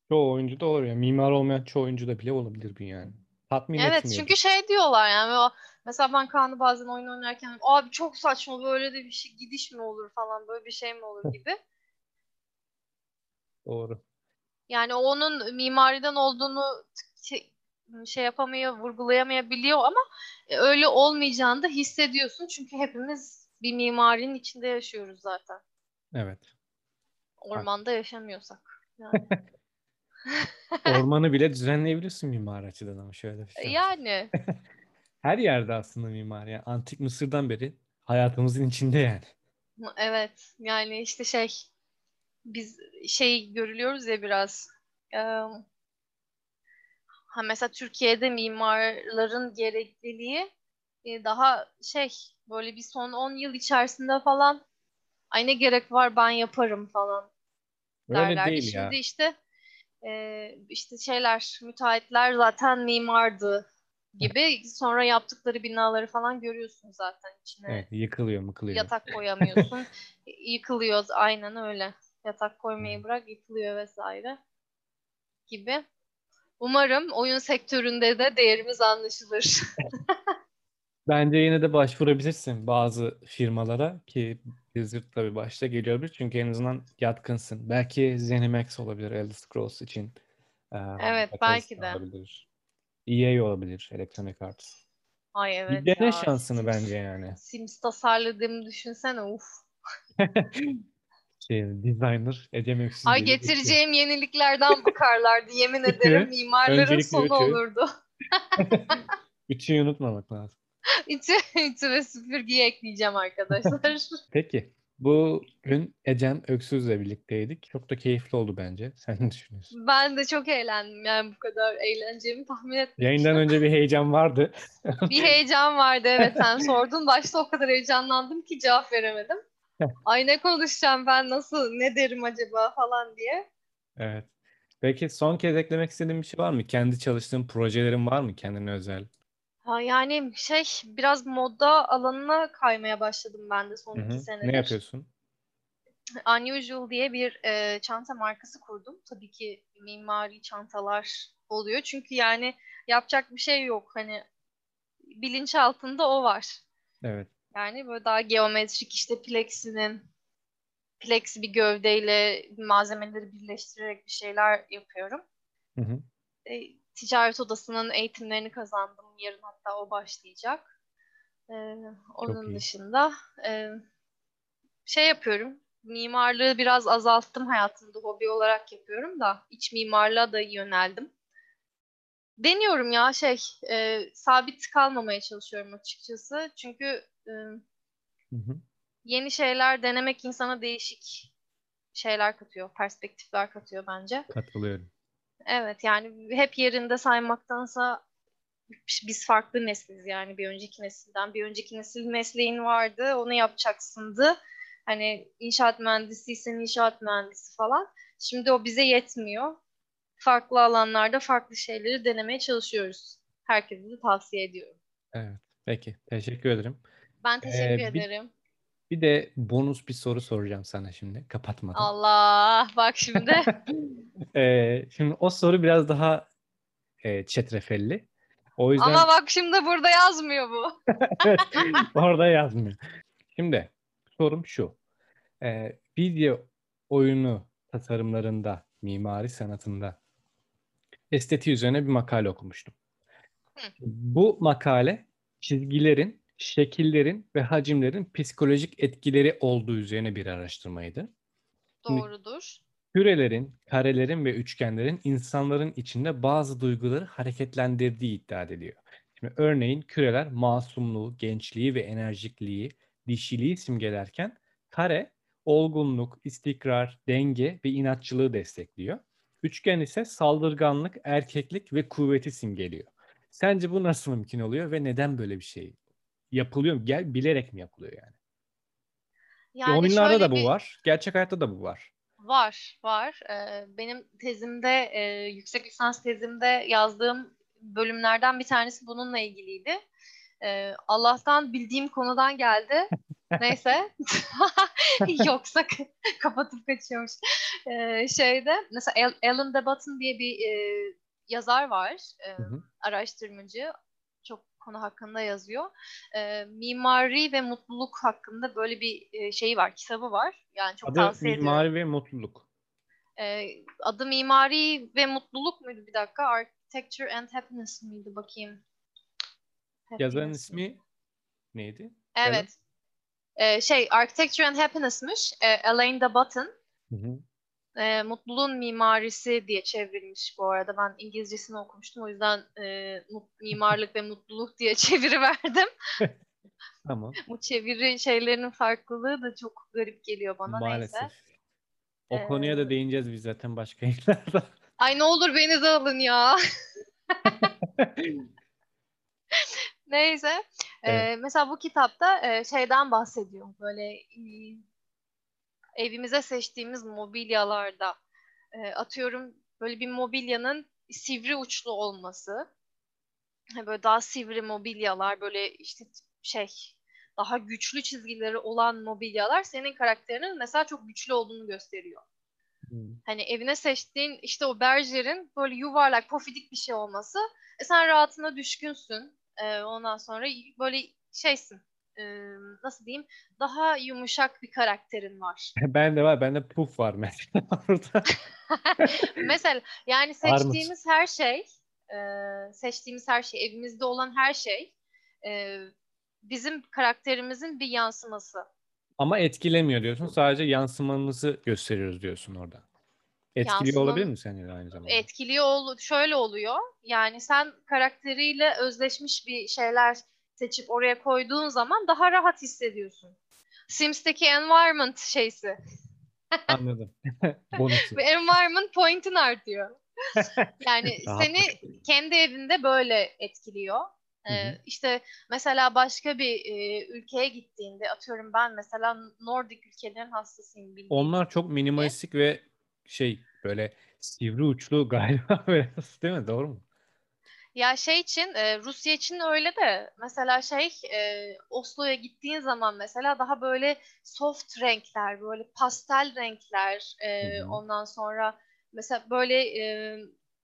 Çoğu oyuncu da olur ya. Mimar olmayan çoğu oyuncu da bile olabilir bu yani. Tatmin Evet etmiyordur. çünkü şey diyorlar yani o- mesela ben Kaan'ı bazen oyun oynarken abi çok saçma böyle de bir şey gidiş mi olur falan böyle bir şey mi olur gibi. Doğru. Yani onun mimariden olduğunu şey, şey yapamıyor, vurgulayamayabiliyor ama e, öyle olmayacağını da hissediyorsun. Çünkü hepimiz bir mimarinin içinde yaşıyoruz zaten. Evet. Ormanda yaşamıyorsak. Yani. Ormanı bile düzenleyebilirsin mimar açıdan ama şöyle bir şey yani Her yerde aslında mimar ya. Antik Mısır'dan beri hayatımızın içinde yani. evet yani işte şey biz şey görülüyoruz ya biraz e, ha mesela Türkiye'de mimarların gerekliliği e, daha şey böyle bir son 10 yıl içerisinde falan ay ne gerek var ben yaparım falan Öyle derlerdi. değil Şimdi ya. işte e, işte şeyler müteahhitler zaten mimardı gibi sonra yaptıkları binaları falan görüyorsun zaten içine Evet, yıkılıyor mıkılıyor. yatak koyamıyorsun yıkılıyor aynen öyle yatak koymayı Evet. bırak yıkılıyor vesaire gibi. Umarım oyun sektöründe de değerimiz anlaşılır. Bence yine de başvurabilirsin bazı firmalara ki Blizzard tabii başta geliyor bir çünkü en azından yatkınsın. Belki ZeniMax olabilir Elder Scrolls için. Evet Bethesda belki de. olabilir. EA olabilir Electronic Arts. Ay Bir evet dene ya. şansını bence yani. Sims tasarladığımı düşünsene uf. Şey, designer Ecem Öksüz Ay diye getireceğim yeniliklerden bakarlardı. Yemin ederim mimarların öncelikle sonu ütü. olurdu. Ütüyü unutmamak lazım. Ütü, ütü ve süpürgeyi ekleyeceğim arkadaşlar. Peki. Bugün Ecem Öksüz'le birlikteydik. Çok da keyifli oldu bence. Sen ne düşünüyorsun? Ben de çok eğlendim yani bu kadar eğleneceğimi tahmin etmemiştim. Yayından önce bir heyecan vardı. Bir heyecan vardı evet sen sordun. Başta o kadar heyecanlandım ki cevap veremedim. Ay ne konuşacağım ben nasıl ne derim acaba falan diye. Evet. Peki son kez eklemek istediğin bir şey var mı? Kendi çalıştığın projelerin var mı kendine özel? Ha, yani şey biraz moda alanına kaymaya başladım ben de son Hı iki hı. Ne senedir. yapıyorsun? Unusual diye bir e, çanta markası kurdum. Tabii ki mimari çantalar oluyor. Çünkü yani yapacak bir şey yok. Hani bilinç altında o var. Evet. Yani böyle daha geometrik işte plexinin plexi bir gövdeyle malzemeleri birleştirerek bir şeyler yapıyorum. Hı hı. E, ticaret odasının eğitimlerini kazandım. Yarın hatta o başlayacak. E, onun dışında e, şey yapıyorum. Mimarlığı biraz azalttım hayatımda. Hobi olarak yapıyorum da iç mimarlığa da yöneldim. Deniyorum ya şey e, sabit kalmamaya çalışıyorum açıkçası. Çünkü e, Hı hı. yeni şeyler denemek insana değişik şeyler katıyor, perspektifler katıyor bence. Katılıyorum. Evet yani hep yerinde saymaktansa biz farklı nesiliz yani bir önceki nesilden. Bir önceki nesil mesleğin vardı, onu yapacaksındı. Hani inşaat mühendisiysen inşaat mühendisi falan. Şimdi o bize yetmiyor. Farklı alanlarda farklı şeyleri denemeye çalışıyoruz. Herkese de tavsiye ediyorum. Evet. Peki. Teşekkür ederim. Ben teşekkür Ee, bir- ederim. Bir de bonus bir soru soracağım sana şimdi. Kapatmadan. Allah bak şimdi. Ee, şimdi o soru biraz daha e, çetrefelli. O yüzden Ama bak şimdi burada yazmıyor bu. Evet, orada yazmıyor. Şimdi sorum şu. Ee, video oyunu tasarımlarında, mimari sanatında estetiği üzerine bir makale okumuştum. Hı. Bu makale çizgilerin, şekillerin ve hacimlerin psikolojik etkileri olduğu üzerine bir araştırmaydı. Şimdi- Doğrudur. Kürelerin, karelerin ve üçgenlerin insanların içinde bazı duyguları hareketlendirdiği iddia ediliyor. Şimdi örneğin küreler masumluğu, gençliği ve enerjikliği, dişiliği simgelerken kare olgunluk, istikrar, denge ve inatçılığı destekliyor. Üçgen ise saldırganlık, erkeklik ve kuvveti simgeliyor. Sence bu nasıl mümkün oluyor ve neden böyle bir şey yapılıyor? Gel bilerek mi yapılıyor yani? Yani Oyunlarda da bu bir- var, gerçek hayatta da bu var. Var, var. Ee, benim tezimde, e, yüksek lisans tezimde yazdığım bölümlerden bir tanesi bununla ilgiliydi. Ee, Allah'tan bildiğim konudan geldi. Neyse. Yoksa kapatıp kaçıyormuş. Ee, şeyde, mesela Al- Alan de Botton diye bir e, yazar var. e, Hı hı. araştırmacı. Çok konu hakkında yazıyor. E, mimari ve mutluluk hakkında böyle bir e, şeyi var, kitabı var. Yani çok Adı tavsiye ediyorum. mimari ve mutluluk. Ee, adı Mimari ve Mutluluk muydu bir dakika? Architecture and Happiness miydi bakayım. Yazarın Happiness ismi miydi? neydi? Evet. Ee, şey Architecture and Happiness'mış. Ee, Alain de Botton. Hı hı. Ee, mutluluğun mimarisi diye çevrilmiş bu arada. Ben İngilizcesini okumuştum. O yüzden e, mut- mimarlık ve mutluluk diye çeviri verdim. Tamam. Bu çeviri şeylerinin farklılığı da çok garip geliyor bana. Maalesef. Neyse. O konuya da Ee, değineceğiz biz zaten başka yayınlarda. Ay ne olur beni de alın ya. Neyse. Evet. Ee, mesela bu kitapta e, şeyden bahsediyor. Böyle e, evimize seçtiğimiz mobilyalarda e, atıyorum böyle bir mobilyanın sivri uçlu olması. Böyle daha sivri mobilyalar böyle işte şey daha güçlü çizgileri olan mobilyalar senin karakterinin mesela çok güçlü olduğunu gösteriyor. Hmm. Hani evine seçtiğin işte o berjerin böyle yuvarlak, pofidik bir şey olması. E sen rahatına düşkünsün. E, ondan sonra böyle şeysin. E, nasıl diyeyim? Daha yumuşak bir karakterin var. Ben de var. Bende puf var mesela orada. Mesela yani seçtiğimiz her şey, e, seçtiğimiz her şey, evimizde olan her şey e, bizim karakterimizin bir yansıması. Ama etkilemiyor diyorsun. Sadece yansımamızı gösteriyoruz diyorsun orada. Etkiliyor Yansımam- olabilir mi de aynı zamanda? etkiliyor ol şöyle oluyor. Yani sen karakteriyle özleşmiş bir şeyler seçip oraya koyduğun zaman daha rahat hissediyorsun. Sims'teki environment şeysi. Anladım. Bonusu. Environment point'in artıyor. Yani seni kendi evinde böyle etkiliyor. Ee, Hı hı. işte mesela başka bir e, ülkeye gittiğinde atıyorum ben mesela Nordik ülkelerin hastasıyım bildiğin Onlar çok minimalistik ve şey böyle sivri uçlu galiba böyle değil mi? Doğru mu? Ya şey için e, Rusya için öyle de mesela şey e, Oslo'ya gittiğin zaman mesela daha böyle soft renkler böyle pastel renkler e, ondan sonra mesela böyle e,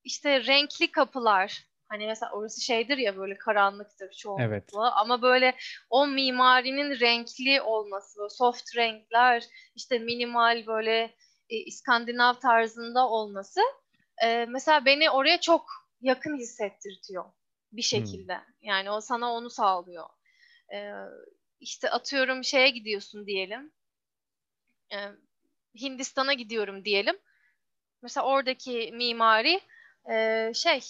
işte renkli kapılar hani mesela orası şeydir ya böyle karanlıktır çoğunlukla Evet. ama böyle o mimarinin renkli olması soft renkler işte minimal böyle e, İskandinav tarzında olması e, mesela beni oraya çok yakın hissettirtiyor bir şekilde. Yani o sana onu sağlıyor. Ee, işte atıyorum şeye gidiyorsun diyelim. Ee, Hindistan'a gidiyorum diyelim. Mesela oradaki mimari e, şey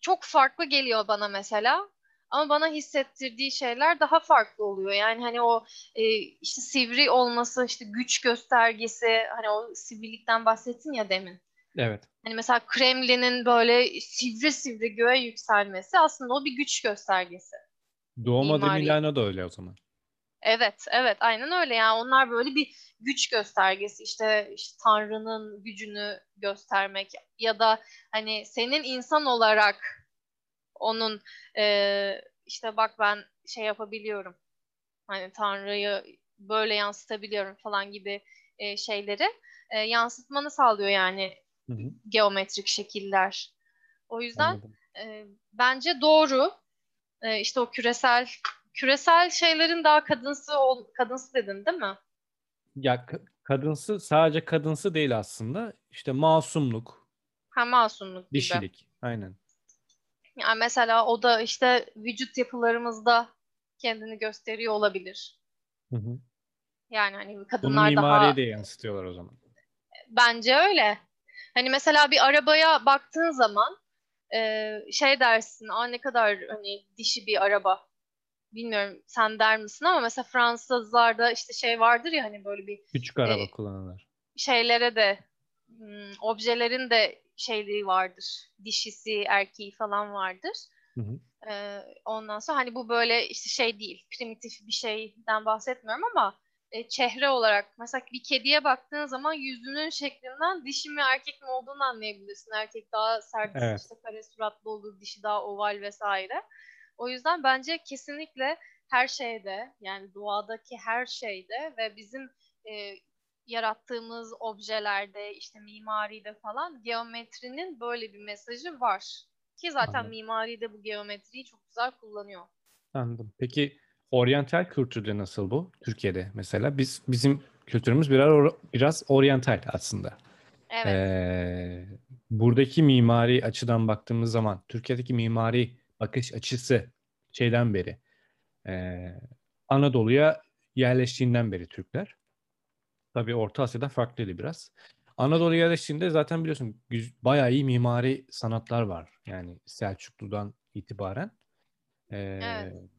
çok farklı geliyor bana mesela. Ama bana hissettirdiği şeyler daha farklı oluyor. Yani hani o e, işte sivri olması, işte güç göstergesi, hani o sivrilikten bahsettin ya demin. Evet. Hani mesela Kremlin'in böyle sivri sivri göğe yükselmesi aslında o bir güç göstergesi. Mimari. Milano da öyle o zaman. Evet, evet, aynen öyle. Yani onlar böyle bir güç göstergesi. İşte, işte Tanrı'nın gücünü göstermek ya da hani senin insan olarak onun e, işte bak ben şey yapabiliyorum. Hani Tanrı'yı böyle yansıtabiliyorum falan gibi e, şeyleri e, yansıtmanı sağlıyor yani Hı hı, geometrik şekiller. O yüzden anladım. e, bence doğru. E, işte o küresel küresel şeylerin daha kadınsı ol, kadınsı dedin değil mi? Ya ka- kadınsı sadece kadınsı değil aslında. İşte masumluk, Ha masumluk gibi. dişilik. Aynen. Yani mesela o da işte vücut yapılarımızda kendini gösteriyor olabilir. Hı hı. Yani hani Bunu kadınlar mimariye daha de yansıtıyorlar o zaman. bence öyle. Hani mesela bir arabaya baktığın zaman e, şey dersin, aa ne kadar hani dişi bir araba. Bilmiyorum sen der misin ama mesela Fransızlarda işte şey vardır ya hani böyle bir Küçük e, araba kullanırlar. şeylere de objelerin de şeyliği vardır. Dişisi, erkeği falan vardır. Hı hı. Ee, ondan sonra hani bu böyle işte şey değil, primitif bir şeyden bahsetmiyorum ama e, çehre olarak mesela bir kediye baktığın zaman yüzünün şeklinden dişi mi erkek mi olduğunu anlayabilirsin. Erkek daha sert, Evet. işte kare suratlı olur, dişi daha oval vesaire. O yüzden bence kesinlikle her şeyde yani doğadaki her şeyde ve bizim e, yarattığımız objelerde işte mimaride falan geometrinin böyle bir mesajı var. Ki zaten Anladım. mimari de bu geometriyi çok güzel kullanıyor. Anladım. Peki oryantal kültürde nasıl bu? Türkiye'de mesela biz bizim kültürümüz biraz or- biraz oryantal aslında. Evet. Ee, buradaki mimari açıdan baktığımız zaman Türkiye'deki mimari bakış açısı şeyden beri ee, Anadolu'ya yerleştiğinden beri Türkler. Tabii Orta Asya'da farklıydı biraz. Anadolu'ya yerleştiğinde zaten biliyorsun bayağı iyi mimari sanatlar var. Yani Selçuklu'dan itibaren. Ee, Evet.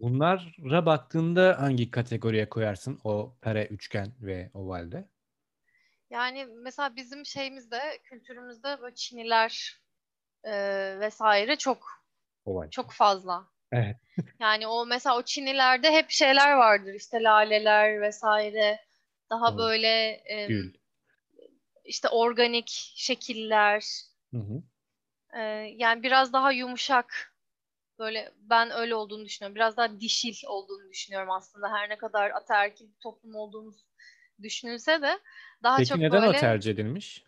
bunlara baktığında hangi kategoriye koyarsın o kare, üçgen ve ovalde? Yani mesela bizim şeyimizde, kültürümüzde böyle Çiniler e, vesaire çok Oval. çok fazla. Evet. Yani o mesela o Çinilerde hep şeyler vardır işte laleler vesaire. Daha Doğru. böyle e, Gül. işte organik şekiller. Hı hı. e, yani biraz daha yumuşak Böyle ben öyle olduğunu düşünüyorum. Biraz daha dişil olduğunu düşünüyorum aslında. Her ne kadar ataerkil bir toplum olduğumuz düşünülse de daha Peki çok neden o böyle tercih edilmiş?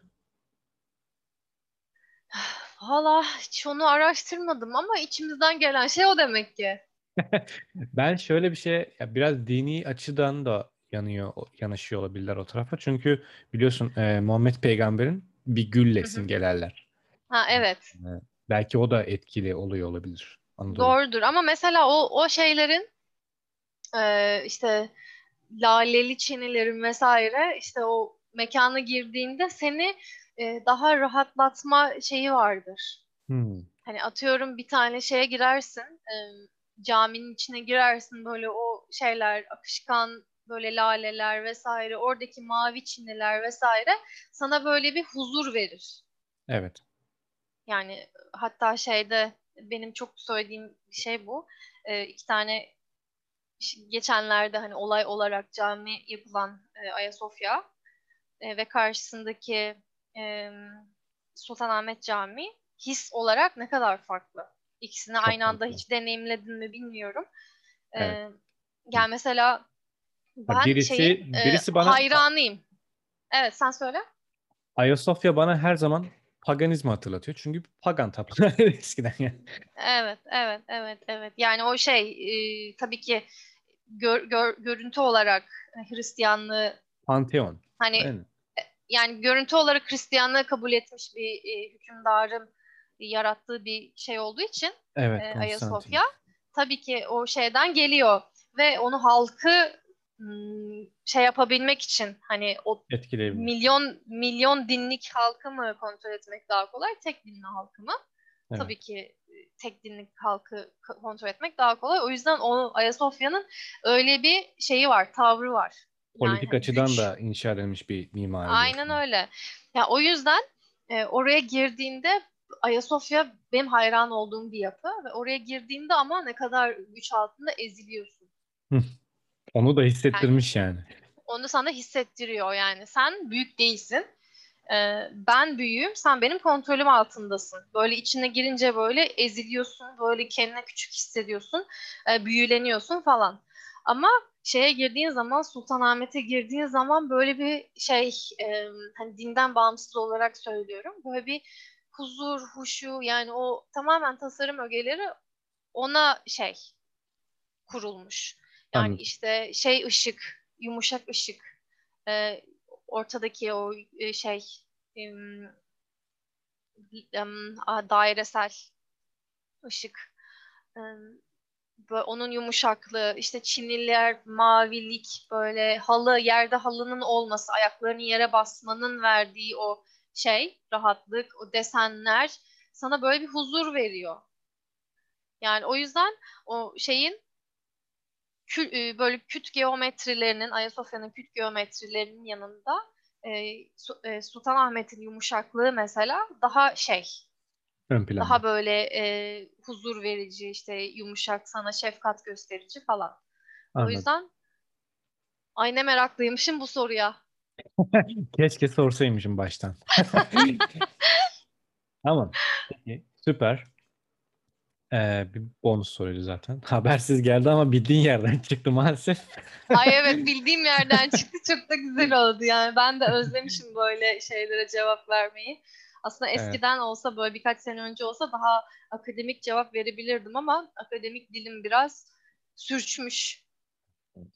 valla hiç onu araştırmadım ama içimizden gelen şey o demek ki. Ben şöyle bir şey, ya biraz dini açıdan da yanıyor, yanaşıyor olabilirler o tarafa. Çünkü biliyorsun e, Muhammed Peygamber'in bir gülle simgelerler. Ha evet. E, belki o da etkili oluyor olabilir Anadolu. Doğrudur ama mesela o o şeylerin e, işte laleli çinilerin vesaire işte o mekana girdiğinde seni e, daha rahatlatma şeyi vardır. Hmm, Hani atıyorum bir tane şeye girersin, e, caminin içine girersin böyle o şeyler akışkan böyle laleler vesaire oradaki mavi çiniler vesaire sana böyle bir huzur verir. evet. Yani hatta şeyde benim çok söylediğim bir şey bu. E, iki tane geçenlerde hani olay olarak cami yapılan e, Ayasofya e, ve karşısındaki e, Sultanahmet Camii his olarak ne kadar farklı. İkisini Çok aynı anda farklı. hiç deneyimledin mi bilmiyorum. E, Evet. yani mesela Ben şeyin birisi e, birisi bana hayranıyım. Evet sen söyle. Ayasofya bana her zaman paganizmi hatırlatıyor. Çünkü pagan tapınağı eskiden yani. Evet, evet, evet, evet. Yani o şey e, tabii ki gör, gör- görüntü olarak Hristiyanlığı Panteon. hani Aynen. yani görüntü olarak Hristiyanlığı kabul etmiş bir e, hükümdarın yarattığı bir şey olduğu için Evet, e. Ayasofya tabii ki o şeyden geliyor ve onu halkı şey yapabilmek için hani o milyon milyon dinlik halkı mı kontrol etmek daha kolay, tek dinli halkı mı? Evet. Tabii ki e, tek dinlik halkı kontrol etmek daha kolay. O yüzden o Ayasofya'nın öyle bir şeyi var, tavrı var. Yani Politik hani açıdan güç da inşa edilmiş bir mimari Aynen diyorsun. öyle. Ya o yüzden E, oraya girdiğinde Ayasofya benim hayran olduğum bir yapı ve oraya girdiğinde ama ne kadar güç altında eziliyorsun. Onu da hissettirmiş yani. Onu sana hissettiriyor yani. Sen büyük değilsin. Ee, ben büyüğüm, sen benim kontrolüm altındasın. Böyle içine girince böyle eziliyorsun, böyle kendine küçük hissediyorsun, e, büyüleniyorsun falan. Ama şeye girdiğin zaman, Sultanahmet'e girdiğin zaman böyle bir şey, e, hani dinden bağımsız olarak söylüyorum. Böyle bir huzur, huşu yani o tamamen tasarım ögeleri ona şey kurulmuş. Yani Anladım. işte şey ışık, yumuşak ışık, e, ortadaki o e, şey a, dairesel ışık. Em, böyle onun yumuşaklığı, işte Çinliler mavilik, böyle halı, yerde halının olması, ayaklarını yere basmanın verdiği o şey, rahatlık, o desenler sana böyle bir huzur veriyor. Yani o yüzden o şeyin kü- e, böyle küt geometrilerinin, Ayasofya'nın küt geometrilerinin yanında e, e, Sultanahmet'in yumuşaklığı mesela daha şey, Ön planda. daha böyle e, huzur verici, işte yumuşak, sana şefkat gösterici falan. O Anladım. yüzden ay ne meraklıymışım bu soruya. Keşke sorsaymışım baştan. Tamam. Peki, süper. Ee, bir bonus soruydu zaten. Habersiz geldi ama bildiğin yerden çıktı maalesef. Ay evet bildiğim yerden çıktı. Çok da güzel oldu yani. Ben de özlemişim böyle şeylere cevap vermeyi. Aslında Evet. eskiden olsa böyle birkaç sene önce olsa daha akademik cevap verebilirdim ama akademik dilim biraz sürçmüş.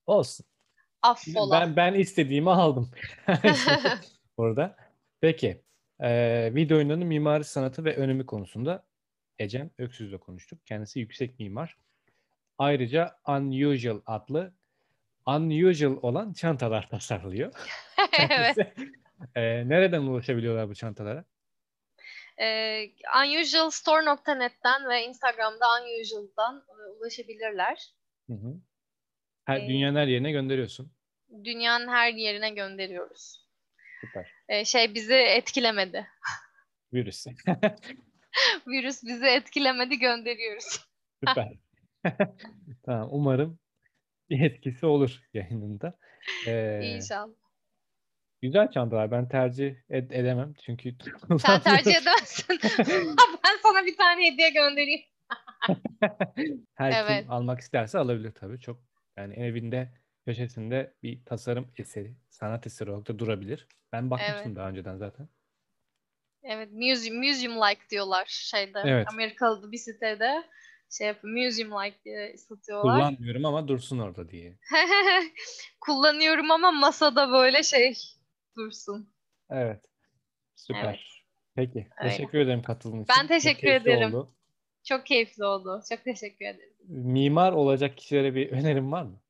Olsun. Affola. Ben ben istediğimi aldım. Burada. Peki. Ee, video oyunlarının mimari sanatı ve önemi konusunda Ecem Öksüz'le konuştuk. Kendisi yüksek mimar. Ayrıca Unusual adlı unusual olan çantalar tasarlıyor. evet. Ee, nereden ulaşabiliyorlar bu çantalara? Ee, unusualstore.net'ten ve Instagram'da unusual'dan e, ulaşabilirler. Hı hı. Her, Ee, dünyanın her yerine gönderiyorsun. Dünyanın her yerine gönderiyoruz. Süper. Ee, şey bizi etkilemedi. Virüs. Virüs bizi etkilemedi gönderiyoruz. Süper. Tamam. Umarım bir etkisi olur yayınında. Ee, İnşallah. güzel çantalar. Ben tercih ed- edemem çünkü Sen tercih edersin. ben sana bir tane hediye göndereyim. Her Evet. kim almak isterse alabilir tabii. Çok yani evinde köşesinde bir tasarım eseri, sanat eseri olarak da durabilir. Ben bakmıştım Evet. daha önceden zaten. Evet, museum, museum like diyorlar şeyde. Evet. Amerikalı bir sitede şey yapıyor, museum like diye satıyorlar. Kullanmıyorum ama dursun orada diye. Kullanıyorum ama masada böyle şey dursun. Evet. Süper. Evet. Peki. Öyle. Teşekkür ederim katıldığın için. Ben Çok teşekkür keyifli ederim. oldu. Çok keyifli oldu. Çok teşekkür ederim. Mimar olacak kişilere bir önerim var mı?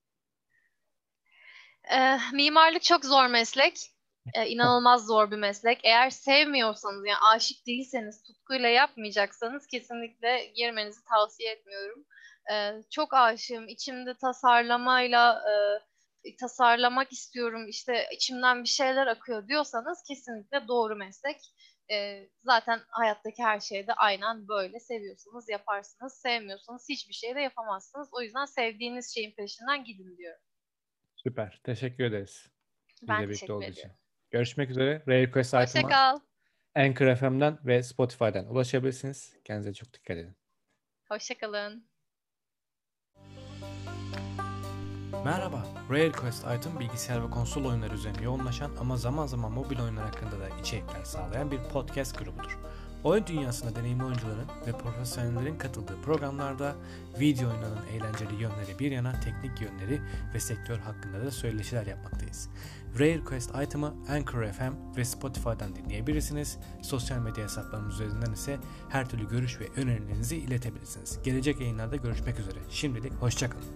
Ee, mimarlık çok zor meslek. Ee, inanılmaz zor bir meslek. Eğer sevmiyorsanız, yani aşık değilseniz, tutkuyla yapmayacaksanız kesinlikle girmenizi tavsiye etmiyorum. Ee, çok aşığım. İçimde tasarlamayla e, tasarlamak istiyorum. İşte içimden bir şeyler akıyor diyorsanız kesinlikle doğru meslek. Ee, zaten hayattaki her şeyde aynen böyle. Seviyorsanız yaparsınız. Sevmiyorsanız hiçbir şey de yapamazsınız. O yüzden sevdiğiniz şeyin peşinden gidin diyorum. Süper. Teşekkür ederiz. Ben birlikte teşekkür olduğu için. Görüşmek üzere. Rare Quest Hoşça item'a kal. Anchor FM'den ve Spotify'dan ulaşabilirsiniz. Kendinize çok dikkat edin. Hoşça kalın. Merhaba, Rare Quest Item bilgisayar ve konsol oyunları üzerine yoğunlaşan ama zaman zaman mobil oyunlar hakkında da içerikler sağlayan bir podcast grubudur. Oyun dünyasında deneyimli oyuncuların ve profesyonellerin katıldığı programlarda video oyunlarının eğlenceli yönleri bir yana teknik yönleri ve sektör hakkında da söyleşiler yapmaktayız. Rare Quest item'ı Anchor FM ve Spotify'dan dinleyebilirsiniz. Sosyal medya hesaplarımız üzerinden ise her türlü görüş ve önerilerinizi iletebilirsiniz. Gelecek yayınlarda görüşmek üzere. Şimdilik hoşçakalın.